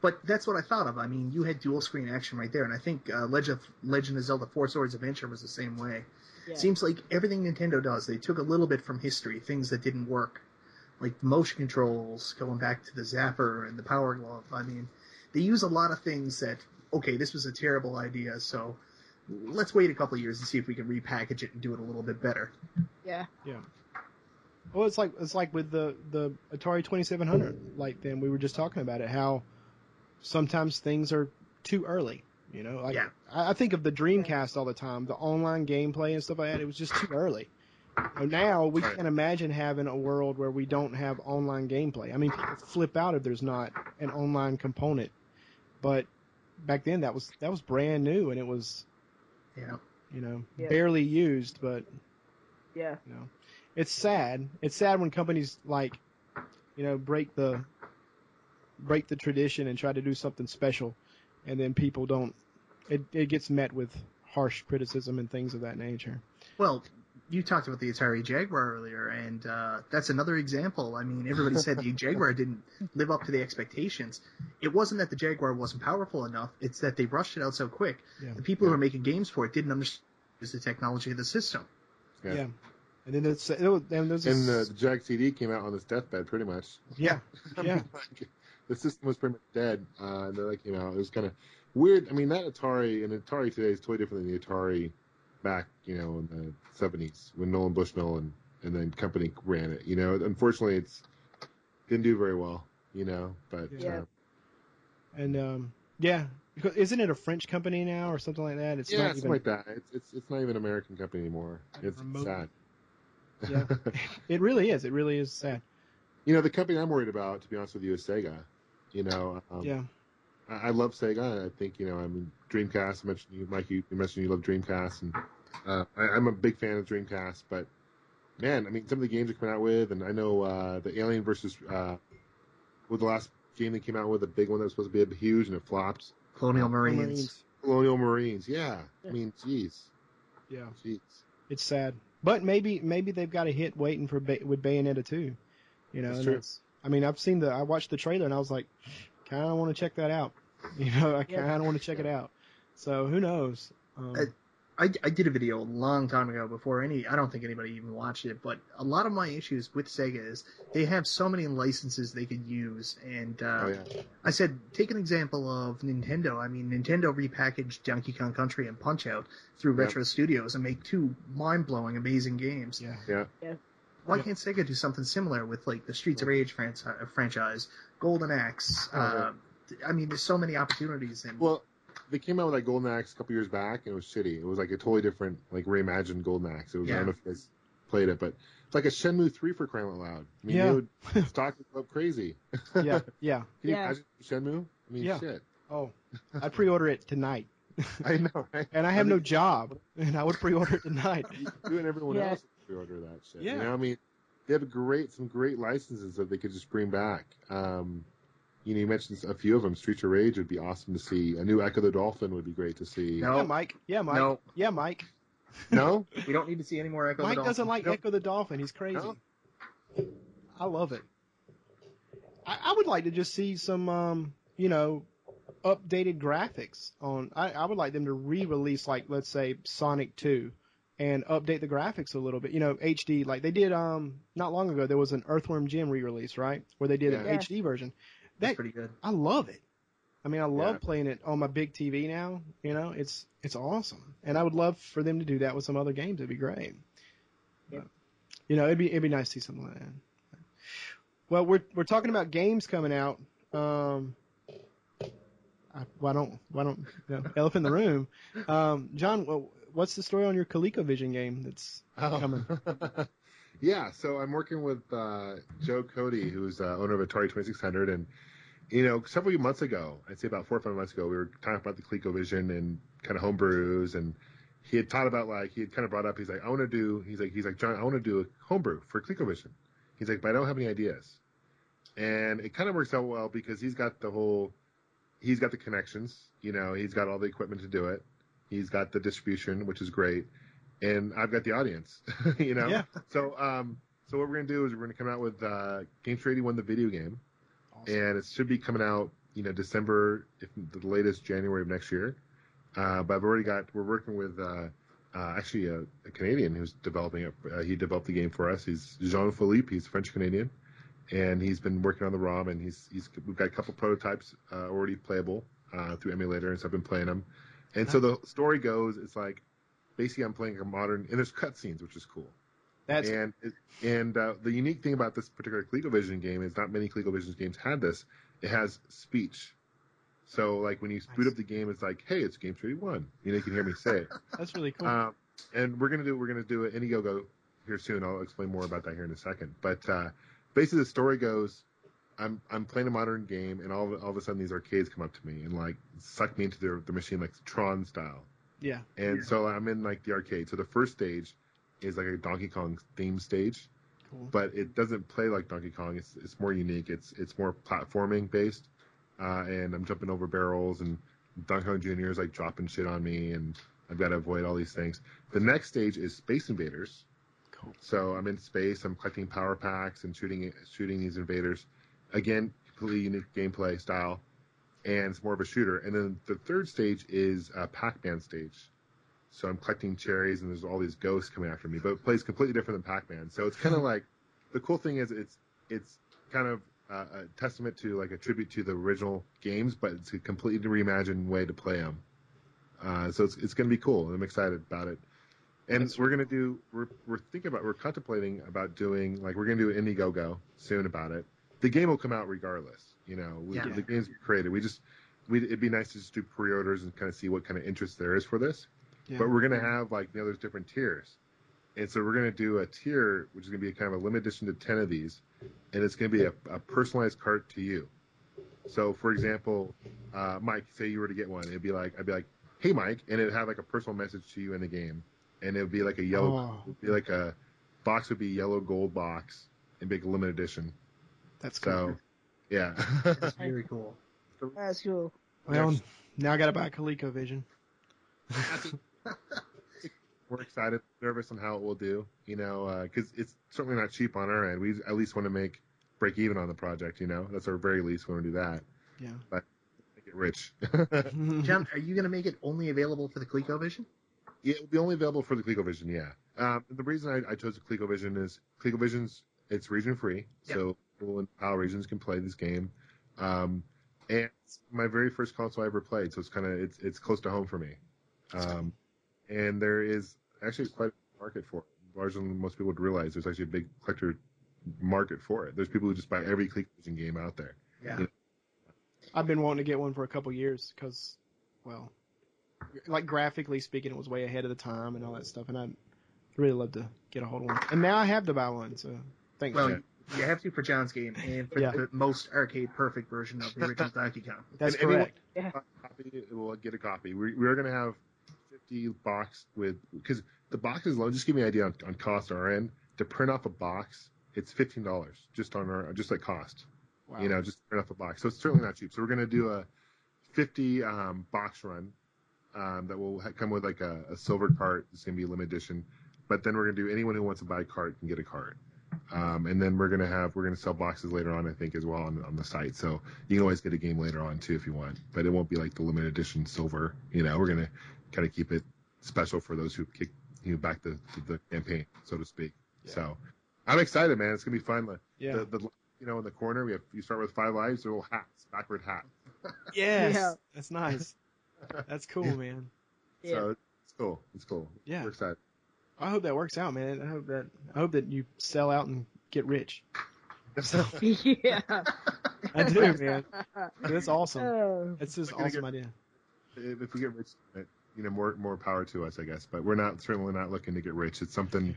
S3: But that's what I thought of. I mean, you had dual screen action right there, and I think uh, Legend of, Legend of Zelda: Four Swords Adventure was the same way.
S5: yeah.
S3: Seems like everything Nintendo does, they took a little bit from history, things that didn't work, like motion controls, going back to the Zapper and the Power Glove. I mean, they use a lot of things that, okay, this was a terrible idea, so let's wait a couple of years and see if we can repackage it and do it a little bit better.
S5: yeah, Yeah.
S2: Well, it's like it's like with the the Atari Twenty Seven Hundred. Like then we were just talking about it, how sometimes things are too early. You know, like
S3: Yeah.
S2: I, I think of the Dreamcast all the time, the online gameplay and stuff like that. It was just too early. And now we
S4: Right.
S2: can't imagine having a world where we don't have online gameplay. I mean, people flip out if there's not an online component. But back then, that was that was brand new, and it was
S3: You know,
S2: you know
S5: Yeah.
S2: barely used. But
S5: yeah,
S2: you know, it's sad. It's sad when companies like, you know, break the break the tradition and try to do something special, and then people don't. It it gets met with harsh criticism and things of that nature.
S3: well, you talked about the Atari Jaguar earlier, and uh, that's another example. I mean, everybody said the Jaguar didn't live up to the expectations. It wasn't that the Jaguar wasn't powerful enough; it's that they rushed it out so quick.
S2: Yeah.
S3: The people who were making games for it didn't understand the technology of the system.
S2: Yeah.
S4: Yeah.
S2: And then it's it was, and there's
S4: And the, the Jag CD came out on his deathbed, pretty much.
S2: yeah Yeah.
S4: like, the system was pretty much dead, uh, and then that came out. It was kind of weird. I mean, that Atari and Atari today is totally different than the Atari back, you know, in the seventies when Nolan Bushnell and and then company ran it. You know, unfortunately, it's didn't do very well. You know, but
S5: Yeah.
S4: uh,
S2: and um yeah because isn't it a French company now or something like that? It's
S4: yeah,
S2: not
S4: something
S2: even
S4: like that. It's it's it's not even an American company anymore. It's
S2: Remote.
S4: sad.
S2: Yeah. it really is. It really is sad.
S4: you know, the company I'm worried about, to be honest with you, is Sega. You know, um,
S2: Yeah.
S4: I, I love Sega. I think you know, I mean, Dreamcast. I mentioned you, Mike. You, you mentioned you love Dreamcast, and uh, I, I'm a big fan of Dreamcast. But man, I mean, some of the games they're coming out with, and I know uh, the Alien versus uh, was the last game they came out with, a big one that was supposed to be huge, and it flopped.
S3: Colonial Marines.
S2: Marines.
S4: Colonial Marines. Yeah, I mean, jeez,
S2: Yeah,
S4: jeez.
S2: it's sad, but maybe maybe they've got a hit waiting for Bay- with Bayonetta too. You know,
S4: That's true.
S2: that's- I mean, I've seen the I watched the trailer and I was like, kind of want to check that out. You know, I kind of want to check it out. So who knows? Um,
S3: I, I did a video a long time ago before any I don't think anybody even watched it, but a lot of my issues with Sega is they have so many licenses they could use, and uh,
S4: Oh yeah.
S3: I said take an example of Nintendo. I mean, Nintendo repackaged Donkey Kong Country and Punch Out through
S4: Yeah.
S3: Retro Studios and make two mind blowing, amazing games.
S2: yeah,
S4: Yeah.
S3: Why
S2: Yeah.
S3: can't Sega do something similar with like the Streets of Rage franchise, franchise Golden Axe?
S4: Oh,
S3: uh, I mean, there's so many opportunities, and
S4: Well, they came out with like Golden Axe a couple years back, and it was shitty. It was like a totally different, like reimagined Golden Axe. It was I don't know if you guys played it, but it's like a Shenmue three for crying out loud. I mean,
S2: Yeah.
S4: they would stock it up crazy.
S2: yeah, yeah.
S4: Can you
S5: Yeah.
S4: imagine Shenmue? I mean,
S2: Yeah.
S4: shit.
S2: Oh, I'd pre-order it tonight,
S4: I know, right?
S2: and I have
S4: I
S2: no job, and I would pre-order it tonight.
S4: You and everyone
S5: Yeah.
S4: else would pre-order that shit.
S2: Yeah.
S4: You know, I mean, they have a great, some great licenses that they could just bring back. Um, you know, you mentioned a few of them. Streets of Rage would be awesome to see. A new Ecco the Dolphin would be great to see.
S3: No.
S2: Yeah, Mike. Yeah, Mike.
S3: No.
S2: Yeah, Mike.
S4: No?
S3: we don't need to see any more Ecco the
S2: Mike
S3: Dolphin.
S2: doesn't like
S4: No.
S2: Ecco the Dolphin. He's crazy.
S4: No.
S2: I love it. I, I would like to just see some, um, you know, updated graphics on. I, I would like them to re-release, like let's say Sonic Two, and update the graphics a little bit. You know, HD like they did. Um, not long ago there was an Earthworm Jim re-release, right, where they did an
S5: Yeah.
S2: HD version.
S3: That's
S2: That
S3: pretty good.
S2: I love it. I mean, I love
S4: Yeah.
S2: playing it on my big TV now. You know, it's it's awesome, and I would love for them to do that with some other games. It'd be great.
S5: Yeah.
S2: But, you know, it'd be it'd be nice to see something like that. Well, we're we're talking about games coming out. Um, I, why don't why don't you know, elephant in the room? Um, John, what's the story on your ColecoVision game that's coming?
S4: yeah, so I'm working with uh, Joe Cody, who's uh, owner of Atari 2600, and you know, several months ago, I'd say about four or five months ago, we were talking about the ColecoVision and kind of homebrews, and he had thought about like he had kind of brought up. He's like, I want to do. He's like, he's like, John, I want to do a homebrew for ColecoVision. He's like, but I don't have any ideas, and it kind of works out well because he's got the whole, he's got the connections. You know, he's got all the equipment to do it. He's got the distribution, which is great, and I've got the audience. you know,
S2: Yeah.
S4: so, um, so what we're gonna do is we're gonna come out with uh, Gamester 81, the video game,
S2: Awesome.
S4: and it should be coming out, you know, December, if the latest January of next year. Uh, but I've already got, we're working with uh, uh, actually a, a Canadian who's developing it. Uh, he developed the game for us. He's Jean Philippe. He's French Canadian, and he's been working on the ROM. And he's he's we've got a couple prototypes uh, already playable uh, through emulator, and so I've been playing them. And so the story goes, it's like basically I'm playing a modern, and there's cutscenes, which is cool.
S2: That's
S4: And and uh, the unique thing about this particular ColecoVision game is not many ColecoVision games had this. It has speech. So like when you boot up the game, it's like, hey, it's Game 31. You know, you can hear me say it.
S2: that's really cool.
S4: um, and we're gonna do we're gonna do an Indiegogo here soon. I'll explain more about that here in a second. But uh, basically, the story goes. I'm I'm playing a modern game, and all of, all of a sudden these arcades come up to me and like suck me into their the machine like Tron style.
S2: Yeah.
S4: And
S3: Yeah.
S4: so I'm in like the arcade. So the first stage is like a Donkey Kong theme stage,
S2: Cool.
S4: but it doesn't play like Donkey Kong. It's it's more unique. It's it's more platforming based, uh, and I'm jumping over barrels and Donkey Kong Jr. is like dropping shit on me, and I've got to avoid all these things. The next stage is Space Invaders.
S2: Cool.
S4: So I'm in space. I'm collecting power packs and shooting shooting these invaders. Again, completely unique gameplay style, and it's more of a shooter. And then the third stage is a Pac-Man stage. So I'm collecting cherries, and there's all these ghosts coming after me. But it plays completely different than Pac-Man. So it's kind of like the cool thing is it's it's kind of uh, a testament to like a tribute to the original games, but it's a completely reimagined way to play them. Uh, so it's it's going to be cool. I'm excited about it. And
S2: That's-
S4: we're gonna do we're we're thinking about we're contemplating about doing like we're gonna do an Indiegogo soon about it. The game will come out regardless. You know, we,
S3: Yeah.
S4: the game's created. We just we it'd be nice to just do pre-orders and kind of see what kind of interest there is for this.
S2: Yeah.
S4: But we're gonna have like you know there's different tiers, and so we're gonna do a tier which is gonna be kind of a limited edition to ten of these, and it's gonna be a, a personalized cart to you. So for example, uh, Mike, say you were to get one, it'd be like I'd be like, "Hey, Mike," and it'd have like a personal message to you in the game, and it would be like a yellow,
S2: Oh.
S4: be like a box would be yellow gold box and big limited edition.
S2: That's cool.
S4: So, yeah,
S3: That's very cool.
S5: That's cool.
S2: well, now I got to buy ColecoVision.
S4: we're excited, nervous on how it will do. You know, because it's certainly not cheap on our end. We at least want to make break even on the project. You know, that's our very least. We want to do that.
S2: Yeah.
S4: But make it rich.
S3: John, are you going to make it only available for the ColecoVision?
S4: Yeah, it'll be only available for the ColecoVision. Yeah. Um, the reason I, I chose the ColecoVision is ColecoVision's it's region free,
S3: Yep.
S4: so people in PAL regions can play this game. Um, and it's my very first console I ever played, so it's kind of it's it's close to home for me. Um, and there is actually quite a market for it, larger than most people would realize. There's actually a big collector market for it. There's people who just buy every ColecoVision game out there.
S3: Yeah.
S4: Yeah.
S2: I've been wanting to get one for a couple years because, well, like graphically speaking, it was way ahead of the time and all that stuff, and I'd really love to get a hold of one. And now I have to buy one, so thanks.
S3: Well,
S4: Yeah.
S3: You have to for John's game and for
S2: Yeah.
S3: the most arcade perfect version of the original Donkey Kong.
S2: That's
S4: and anyone-
S2: correct.
S4: copy, we'll get a copy. We, we're going to have 50 box with, because the boxes alone, just give me an idea on, on cost on our end. To print off a box, it's $15 just on our, just like cost,
S2: Wow.
S4: you know, just to print off a box. So it's certainly not cheap. So we're going to do a 50 um, box run um, that will ha- come with like a, a silver cart. It's going to be a limited edition. But then we're going to do anyone who wants to buy a cart can get a cart. Um, and then we're gonna have we're gonna sell boxes later on, I think, as well on, on the site. So you can always get a game later on too if you want, but it won't be like the limited edition silver. You know, we're gonna kind of keep it special for those who kick you know, back the the campaign, so to speak. So I'm excited, man. It's gonna be fun. The,
S2: yeah.
S4: the, the you know in the corner we have you start with five lives, they're little hats, backward hat.
S2: yes.
S5: Yeah.
S2: That's nice. That's cool, man.
S5: Yeah.
S4: So it's cool. It's cool.
S2: Yeah.
S4: We're excited.
S2: I hope that works out, man. I hope that I hope that you sell out and get rich. So
S5: yeah.
S2: I do, man. That's awesome.
S5: Oh.
S2: It's just awesome
S4: get-
S2: idea.
S4: if if we get rich, you know, more more power to us, I guess. But we're not certainly not looking to get rich. It's something.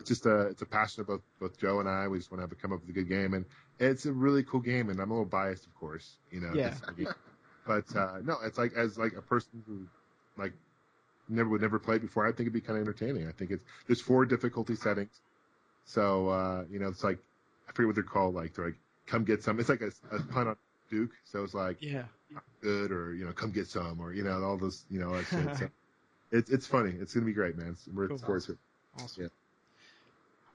S4: It's just a it's a passion of both both Joe and I. We just want to have it come up with a good game, and it's a really cool game. And I'm a little biased, of course, you know.
S2: Yeah.
S4: But uh, no, it's like as like a person who like never would never play before. I think it'd be kind of entertaining. I think it's there's four difficulty settings, so uh, you know it's like I forget what they're called. Like they're like come get some. It's like a, a pun on Duke. So it's like
S2: Yeah.
S4: good or you know come get some or you know all those you know that shit. So it's it's funny. It's gonna be great, man. We're
S2: Cool.
S4: looking forward to it.
S2: Awesome.
S4: Yeah.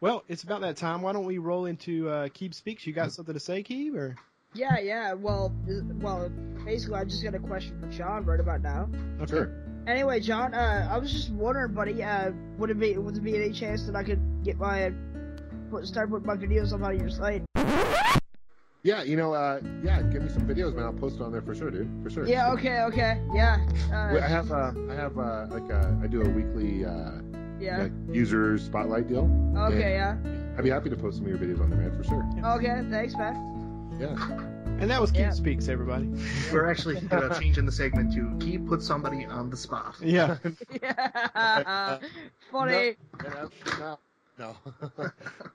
S2: Well, it's about that time. Why don't we roll into uh, Keeb speaks? You got something to say, Keeb? Or
S5: Yeah, yeah. Well, well, basically, I just got a question for Sean right about now.
S2: okay.
S4: Sure.
S5: Anyway, John, uh, I was just wondering, buddy, uh, would it be would there be any chance that I could get my put, start putting my videos up on your site?
S4: Yeah, you know, uh, yeah, give me some videos, man. I'll post it on there for sure, dude. For sure.
S5: Yeah. Okay. Okay. Yeah.
S4: Well, I
S5: Uh,
S4: have uh, I have uh, like uh, I do a weekly uh,
S5: yeah.
S4: like, user spotlight deal.
S5: Okay. Yeah.
S4: I'd be happy to post some of your videos on there, man, for sure.
S5: Okay. Thanks, man.
S4: Yeah.
S2: And that was Keeb
S5: Yeah.
S2: speaks, everybody.
S3: We're actually thinking about changing the segment to keep put somebody on the spot.
S2: Yeah.
S5: Yeah. Funny.
S4: Yeah, no. No.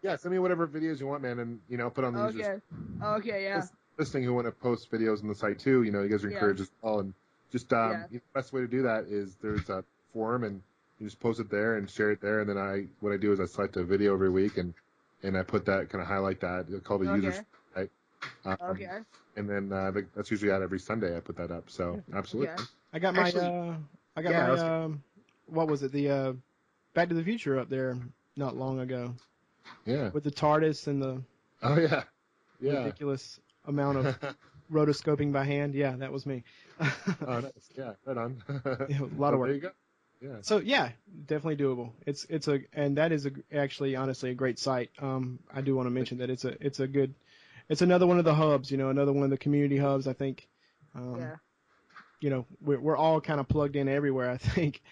S4: yeah, send me whatever videos you want, man, and you know, put on the users
S5: Okay. Okay. Yeah.
S4: listening who want to post videos on the site too. You know, you guys are
S5: Yeah.
S4: encouraged as well. And just um,
S5: Yeah.
S4: you know, the best way to do that is there's a forum and you just post it there and share it there. And then I what I do is I select a video every week and and I put that kind of highlight that it's called a
S5: Okay.
S4: user right. Um,
S5: Okay.
S4: And then uh, like, that's usually out every Sunday. I put that up. So absolutely.
S5: Okay.
S2: I got my
S3: Actually-
S2: uh, I got
S3: Yeah, I
S2: my
S3: was-
S2: um, what was it? The uh, Back to the Future up there not long ago
S4: Yeah.
S2: with the TARDIS and the
S4: Oh yeah. Yeah.
S2: ridiculous amount of rotoscoping by hand. Yeah, that was me.
S4: oh, nice. Yeah. Right on.
S2: Yeah, a lot of work.
S4: There you go. Yeah.
S2: So yeah, definitely doable. It's it's a and that is a, actually honestly a great site. Um, I do want to mention that it's a it's a good, it's another one of the hubs. You know, another one of the community hubs. I think. Um,
S5: Yeah.
S2: You know, we're we're all kind of plugged in everywhere. I think,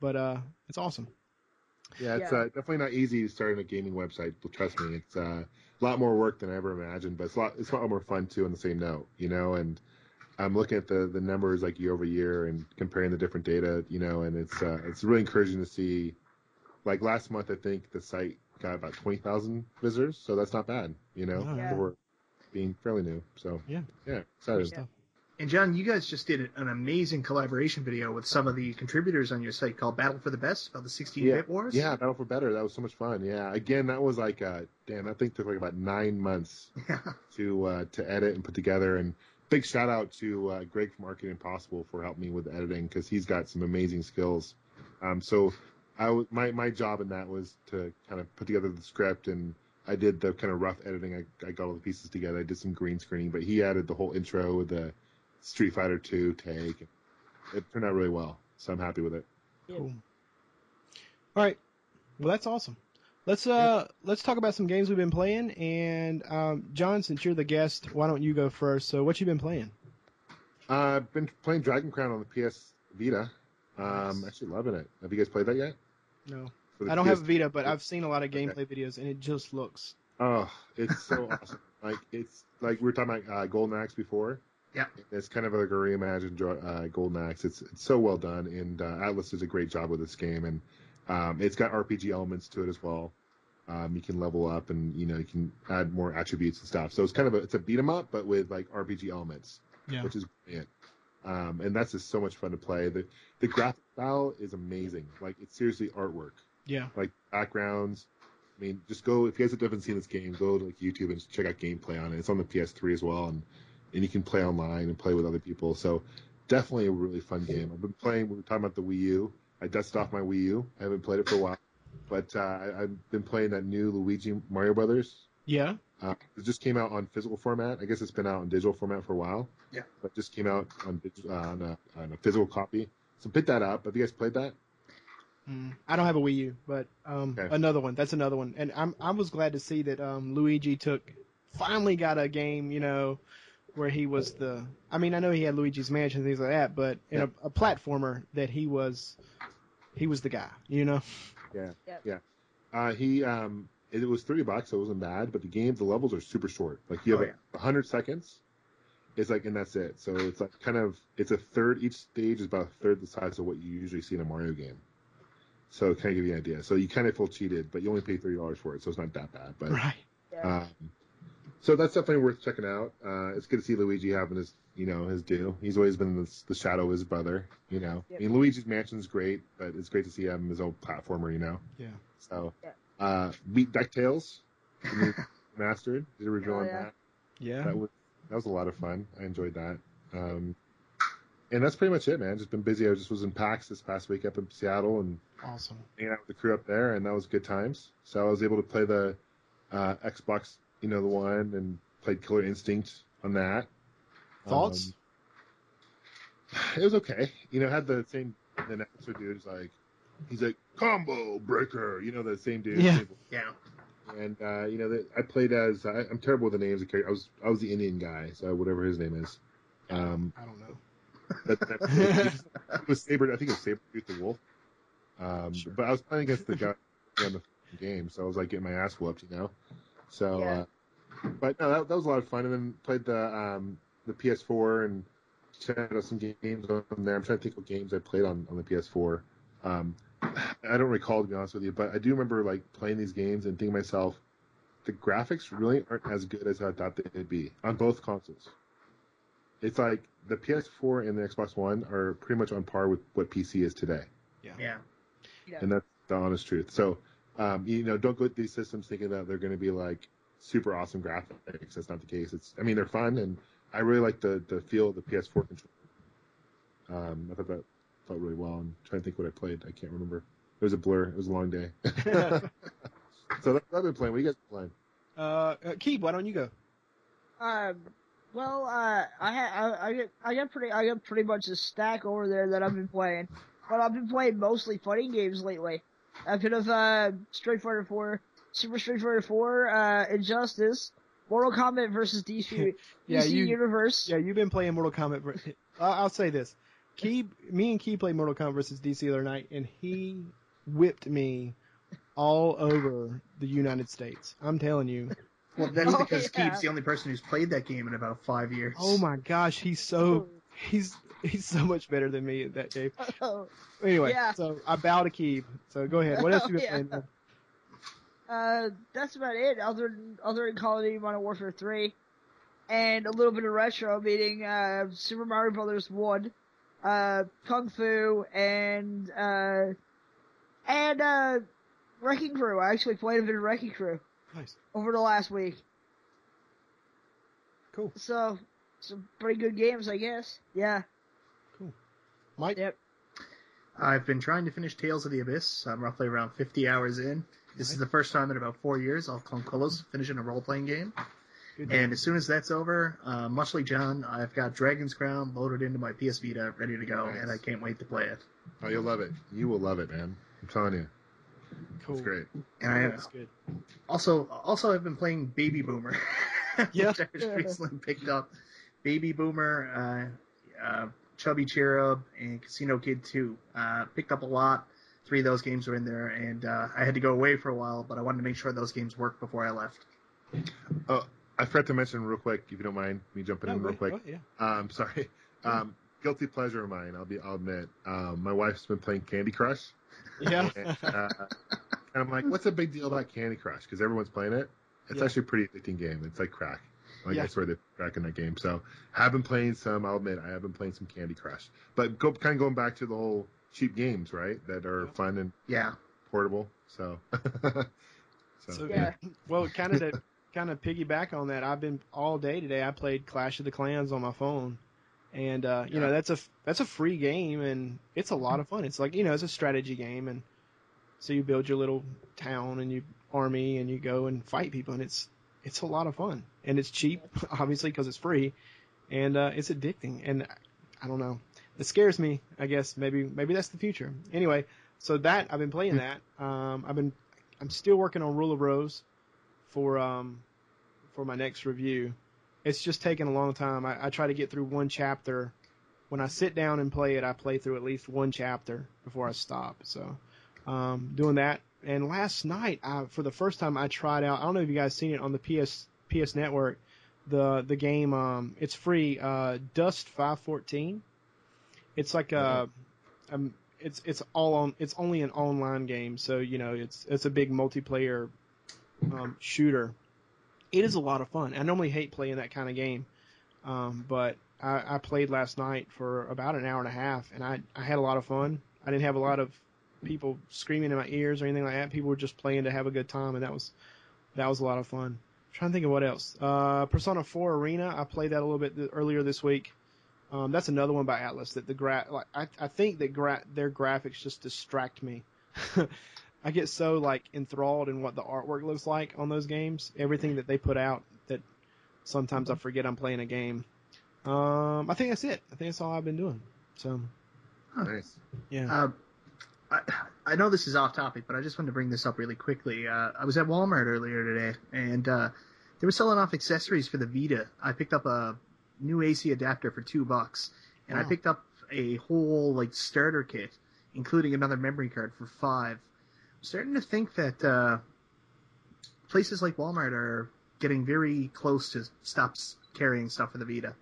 S2: but uh, it's awesome.
S4: Yeah, it's
S5: Yeah.
S4: Uh, definitely not easy starting a gaming website. But trust me, it's uh, a lot more work than I ever imagined. But it's a lot, it's a lot more fun too. On the same note, you know. And I'm looking at the the numbers like year over year and comparing the different data, you know. And it's uh, it's really encouraging to see. Like last month, I think the site got about twenty thousand visitors, so that's not bad, you know,
S2: Yeah.
S5: Yeah.
S4: for being fairly new. So
S2: Yeah.
S4: yeah,
S2: Good
S4: excited.
S2: stuff.
S3: And John, you guys just did an amazing collaboration video with some of the contributors on your site called Battle for the Best about the 16-bit wars.
S4: Yeah, Battle for Better. That was so much fun. Yeah, again, that was like, uh, damn, that thing took like about nine months
S3: Yeah.
S4: to uh, to edit and put together. And big shout out to uh, Greg from Marketing Impossible for helping me with editing because he's got some amazing skills. Um, so I w- my my job in that was to kind of put together the script and I did the kind of rough editing. I, I got all the pieces together. I did some green screening, but he added the whole intro with the Street Fighter 2 take. It turned out really well, so I'm happy with it.
S2: Cool. All right. Well, that's awesome. Let's uh let's talk about some games we've been playing. And um, John, since you're the guest, why don't you go first? So, what you been playing?
S4: Uh, I've been playing Dragon Crown on the PS Vita. Um,
S2: Nice.
S4: actually loving it. Have you guys played that yet?
S2: No,
S4: For the
S2: I don't
S4: PS
S2: have a Vita, but I've seen a lot of gameplay videos, and it just looks.
S4: Oh, it's so awesome. Like it's like we were talking about uh, Golden Axe before.
S3: Yeah.
S4: It's kind of like a reimagined jo- uh, Golden Axe. It's it's so well done, and uh, Atlus does a great job with this game, and um, it's got RPG elements to it as well. Um, you can level up, and you know you can add more attributes and stuff. So it's kind of a it's a beat 'em up, but with like RPG elements,
S2: Yeah.
S4: which is brilliant. Um, and that's just so much fun to play. The the graphic style is amazing. Like it's seriously artwork
S2: Yeah.
S4: like backgrounds. I mean, just go if you guys haven't seen this game, go to like YouTube and just check out gameplay on it. It's on the PS3 as well, and and you can play online and play with other people. So definitely a really fun game. I've been playing. We were talking about the Wii U. I dusted off my Wii U. I haven't played it for a while, but uh, I, I've been playing that new Luigi Mario Brothers.
S2: Yeah.
S4: Uh, it just came out on physical format. I guess it's been out in digital format for a while.
S3: Yeah.
S4: But just came out on uh, on, a, on a physical copy. So pick that up. Have you guys played that?
S2: Mm, I don't have a Wii U, but um,
S4: Okay.
S2: another one. That's another one, and I'm I was glad to see that um, Luigi took finally got a game, you know, where he was the. I mean, I know he had Luigi's Mansion and things like that, but in a, a platformer that he was, he was the guy, you know.
S4: Yeah.
S5: Yep.
S4: Yeah. Uh, he um, it, was thirty bucks, so it wasn't bad. But the game, the levels are super short. Like you have
S3: Oh,
S4: a
S3: yeah.
S4: hundred seconds. It's like, and that's it. So it's like kind of, it's a third. Each stage is about a third the size of what you usually see in a Mario game. So it kind of give you an idea. So you kind of feel cheated, but you only pay thirty dollars for it, so it's not that bad. But
S2: Right.
S5: Yeah.
S4: um, so that's definitely worth checking out. Uh, it's good to see Luigi having his, you know, his due. He's always been the, the shadow of his brother. You know,
S5: Yep.
S4: I mean, Luigi's Mansion's great, but it's great to see him his own platformer. You know.
S2: Yeah.
S4: So,
S5: Yeah.
S4: uh, beat Ducktales, the mastered, the original
S5: Oh,
S4: on
S5: yeah.
S4: that.
S2: Yeah.
S4: That was that was a lot of fun. I enjoyed that. Um, and that's pretty much it, man. Just been busy. I just was in PAX this past week up in Seattle and
S2: Awesome.
S4: hanging out with the crew up there, and that was good times. So I was able to play the uh, Xbox, you know, the one, and played Killer Instinct on that.
S2: Thoughts?
S4: Um, it was okay. You know, had the same the announcer dude is like, he's like combo breaker. You know, the same dude.
S2: Yeah.
S3: Yeah.
S4: And uh, you know, that I played as I, I'm terrible with the names of characters. I was I was the Indian guy, so whatever his name is. Um,
S2: I don't know.
S4: That, that, it was Saber. I think it was Saber Tooth the Wolf. Um,
S2: Sure.
S4: But I was playing against the guy on the game, so I was like getting my ass whooped, you know. So,
S5: Yeah.
S4: uh, but no, that, that was a lot of fun. And then played the um, the PS4 and checked out some games on there. I'm trying to think what games I played on on the PS4. Um, I don't recall to be honest with you, but I do remember like playing these games and thinking to myself, the graphics really aren't as good as I thought they'd be on both consoles. It's like the PS4 and the Xbox One are pretty much on par with what PC is today,
S3: Yeah.
S5: Yeah.
S4: and that's the honest truth. So, um, you know, don't go to these systems thinking that they're going to be like super awesome graphics. That's not the case. It's, I mean, they're fun, and I really like the the feel of the PS4 controller. Um, I thought that felt really well. I'm trying to think what I played. I can't remember. It was a blur. It was a long day. so that's what I've been playing. What you guys been playing?
S2: uh, uh, Keeb, why don't you go?
S5: Um, well, uh, I ha- I, I get I got pretty I got pretty much a stack over there that I've been playing, but I've been playing mostly fighting games lately. A bit of uh, Street Fighter 4, Super Street Fighter 4, uh, Injustice, Mortal Kombat versus DC,
S2: Yeah,
S5: DC
S2: you-
S5: Universe.
S2: Yeah, you've been playing Mortal Kombat. I'll I'll say this: Keeb, me and Key played Mortal Kombat versus DC the other night, and he whipped me all over the United States. I'm telling you.
S3: Well, that's
S5: Oh,
S3: because
S5: yeah.
S3: Keeb's the only person who's played that game in about five years.
S2: Oh my gosh, he's so he's he's so much better than me at that game. Anyway,
S5: Yeah.
S2: so I bow to Keeb. So go ahead. What else do you been
S5: Yeah.
S2: playing? man?
S5: Uh, that's about it. Other than, other than Call of Duty Modern Warfare 3. and a little bit of retro, meaning uh, Super Mario Brothers One, uh, Kung Fu, and uh, and uh, Wrecking Crew. I actually played a bit of Wrecking Crew
S2: Nice.
S5: over the last week.
S2: Cool.
S5: So some pretty good games, I guess. Yeah. Cool.
S2: Mike.
S5: Yep.
S3: I've been trying to finish Tales of the Abyss. I'm roughly around 50 hours in. This is the first time in about four years I'll come close finishing a role playing game.
S2: Good
S3: And as soon as that's over, uh, much like John, I've got Dragon's Crown loaded into my PS Vita, ready to go,
S4: Nice.
S3: and I can't wait to play it.
S4: Oh, you'll love it. You will love it, man. I'm telling you.
S2: Cool.
S4: It's great.
S3: And I
S2: That's good.
S3: also also I've been playing Baby Boomer,
S2: Yeah.
S3: which I just recently picked up. Baby Boomer, uh, uh, Chubby Cherub, and Casino Kid 2. Uh, picked up a lot. Three of those games were in there, and uh, I had to go away for a while, but I wanted to make sure those games worked before I left.
S4: Oh, I forgot to mention real quick, if you don't mind me jumping
S2: No,
S4: in real
S2: go-
S4: quick.
S2: go- yeah.
S4: Um, sorry. Um, guilty pleasure of mine. I'll be. I'll admit. Um, my wife's been playing Candy Crush,
S2: Yeah.
S4: and, uh, and I'm like, what's the big deal about Candy Crush? Because everyone's playing it. It's
S2: Yeah.
S4: actually a pretty addicting game. It's like crack. Like
S2: Yeah.
S4: I swear they crack in that game. So I have been playing some. I'll admit I have been playing some Candy Crush. But go kind of going back to the whole cheap games, right? That are
S2: Yeah.
S4: fun and
S3: Yeah.
S4: portable. So. so,
S2: So-
S5: Yeah.
S2: Well, kind of to kind of piggyback on that, I've been all day today. I played Clash of the Clans on my phone, and uh, you know that's a that's a free game, and it's a lot of fun. It's like you know it's a strategy game, and so you build your little town and your army, and you go and fight people, and it's it's a lot of fun, and it's cheap, obviously because it's free, and uh, it's addicting, and I don't know, it scares me. I guess maybe maybe that's the future. Anyway, so that I've been playing that. Um, I've been I'm still working on Rule of Rose for um for my next review. It's just taking a long time. I, I try to get through one chapter. When I sit down and play it, I play through at least one chapter before I stop. So, um, doing that. And last night, I, for the first time, I tried out. I don't know if you guys seen it on the PS PS Network. The the game, um, it's free. Uh, Dust five fourteen. It's like a, um, it's it's all on. It's only an online game, so you know it's it's a big multiplayer um, shooter. It is a lot of fun. I normally hate playing that kind of game, um, but I, I played last night for about an hour and a half, and I I had a lot of fun. I didn't have a lot of people screaming in my ears or anything like that. People were just playing to have a good time, and that was that was a lot of fun. I'm trying to think of what else. Uh, Persona 4 Arena. I played that a little bit th- earlier this week. Um, that's another one by Atlus that the gra- like I, I think that gra- their graphics just distract me. I get so like enthralled in what the artwork looks like on those games, everything that they put out that sometimes I forget I'm playing a game. Um, I think that's it. I think that's all I've been doing. So
S4: nice.
S2: yeah.
S3: Uh, I, I know this is off topic, but I just wanted to bring this up really quickly. Uh, I was at Walmart earlier today, and uh, they were selling off accessories for the Vita. I picked up a new AC adapter for two bucks, and I picked up a whole like starter kit, including another memory card for five. I'm starting to think that uh, places like Walmart are getting very close to stop carrying stuff for the Vita.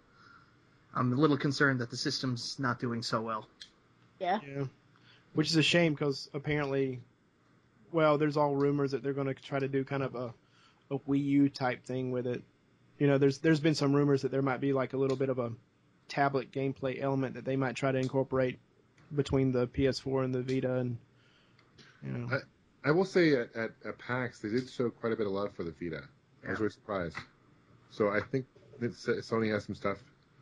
S3: I'm a little concerned that the system's not doing so well.
S5: Yeah.
S2: Yeah, which is a shame because apparently, well, there's all rumors that they're going to try to do kind of a a Wii U type thing with it. You know, there's there's been some rumors that there might be like a little bit of a tablet gameplay element that they might try to incorporate between the PS4 and the Vita, and you know,
S4: I will say at, at, at PAX they did show quite a bit of love for the Vita. I was really surprised. So I think that Sony has some stuff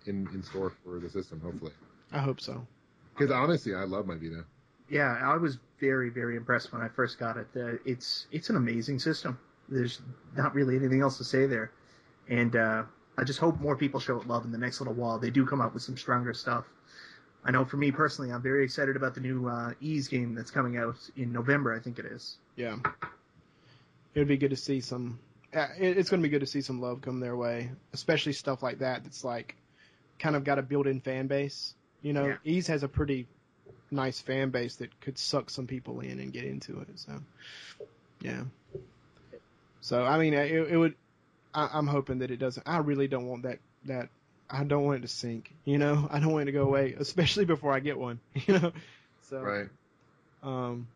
S4: in, in store for the system, hopefully.
S2: I hope so.
S4: Because honestly, I love my Vita.
S3: Yeah, I was very, very impressed when I first got it. Uh, it's it's an amazing system. There's not really anything else to say there, and uh, I just hope more people show it love in the next little while. They do come out with some stronger stuff. I know for me personally, I'm very excited about the new uh, Ys game that's coming out in November. I think it is.
S2: Yeah, it would be good to see some. uh, It's going to be good to see some love come their way, especially stuff like that. That's like kind of got a built-in fan base. You know,
S3: Yeah.
S2: Ys has a pretty nice fan base that could suck some people in and get into it. So, yeah. So I mean, it, it would. I, I'm hoping that it doesn't. I really don't want that. That I don't want it to sink. You know, I don't want it to go away, especially before I get one. You know, so
S4: Right.
S2: um,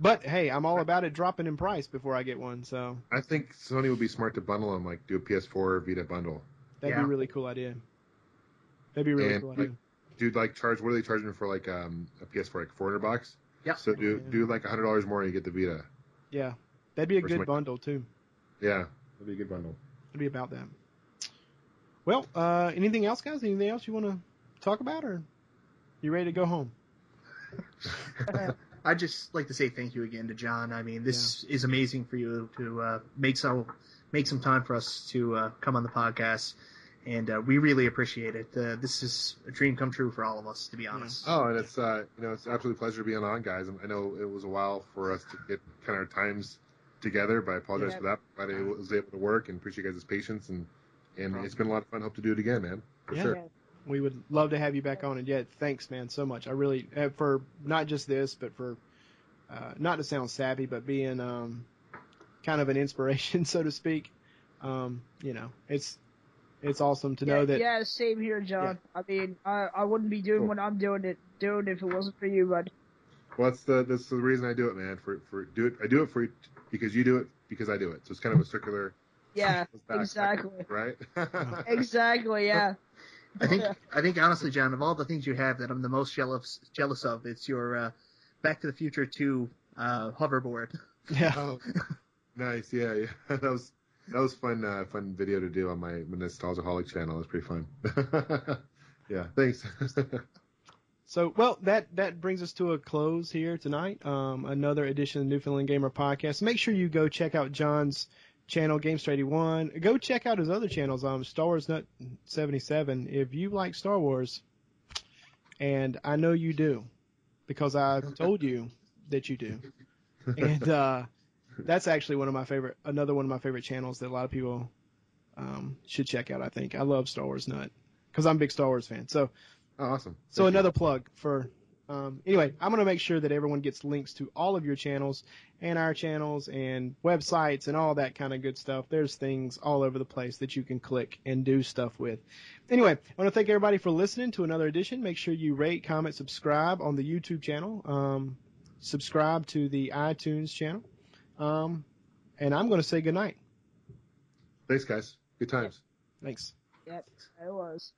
S2: but hey, I'm all about it dropping in price before I get one. So
S4: I think Sony would be smart to bundle them, like do a PS4 Vita bundle.
S2: That'd
S3: Yeah.
S2: be a really cool idea. That'd be a really
S4: And,
S2: cool
S4: like,
S2: idea.
S4: Dude, like charge. What are they charging for like um, a PS4? Like 400 bucks.
S3: Yeah.
S4: So do
S2: Yeah.
S4: do like 100 dollars more and you get the Vita.
S2: Yeah, that'd be a
S4: Or
S2: good
S4: something.
S2: bundle too.
S4: Yeah, that'd be a good bundle.
S2: It'd be about that. Well, uh, anything else, guys? Anything else you want to talk about, or you ready to go home?
S3: I'd just like to say thank you again to John. I mean, this is amazing for you to uh, make so make some time for us to uh, come on the podcast, and uh, we really appreciate it. Uh, this is a dream come true for all of us, to be honest.
S4: Oh, and it's uh, you know, it's an absolute pleasure being on, guys. I know it was a while for us to get kind of our times together, but I apologize
S5: Yeah.
S4: for that. But I was able to work and appreciate you guys' patience and and
S3: problem.
S4: it's been a lot of fun. Hope to do it again, man. For
S2: Yeah.
S4: sure.
S2: We would love to have you back on, and yeah, thanks, man, so much. I really uh, for not just this, but for uh, not to sound sappy, but being um, kind of an inspiration, so to speak. Um, you know, it's it's awesome to
S5: yeah,
S2: know that.
S5: yeah, same here, John. I mean, I I wouldn't be doing
S4: Cool.
S5: what I'm doing it doing if it wasn't for you, bud.
S4: Well, that's the that's the reason I do it, man. For for do it, I do it for because you do it because I do it. So it's kind of a circular.
S5: Yeah,
S4: goes back-
S5: exactly.
S4: Right.
S5: exactly. Yeah.
S3: I think I think honestly, John, of all the things you have that I'm the most jealous jealous of, it's your uh, Back to the Future 2 uh, hoverboard.
S2: Yeah.
S4: oh, nice. Yeah, yeah. That was that was fun. Uh, fun video to do on my, my Nostalgiaholic channel. It was pretty fun. yeah. Thanks.
S2: So, well, that that brings us to a close here tonight. Um, another edition of the Newfoundland Gamer Podcast. Make sure you go check out John's channel, Gamester 81. Go check out his other channels, um, Star Wars Nut 77. If you like Star Wars, and I know you do, because I told you that you do, and uh, that's actually one of my favorite, another one of my favorite channels that a lot of people um, should check out. I think I love Star Wars Nut because I'm a big Star Wars fan. So.
S4: oh, awesome.
S2: So
S4: Thank you.
S2: another plug for. Um, anyway, I'm going to make sure that everyone gets links to all of your channels and our channels and websites and all that kind of good stuff. There's things all over the place that you can click and do stuff with. Anyway, I want to thank everybody for listening to another edition. Make sure you rate, comment, subscribe on the YouTube channel. Um, subscribe to the iTunes channel. Um, and I'm going to say goodnight.
S4: Thanks, guys. Good times.
S2: Thanks.
S5: Yep. It was.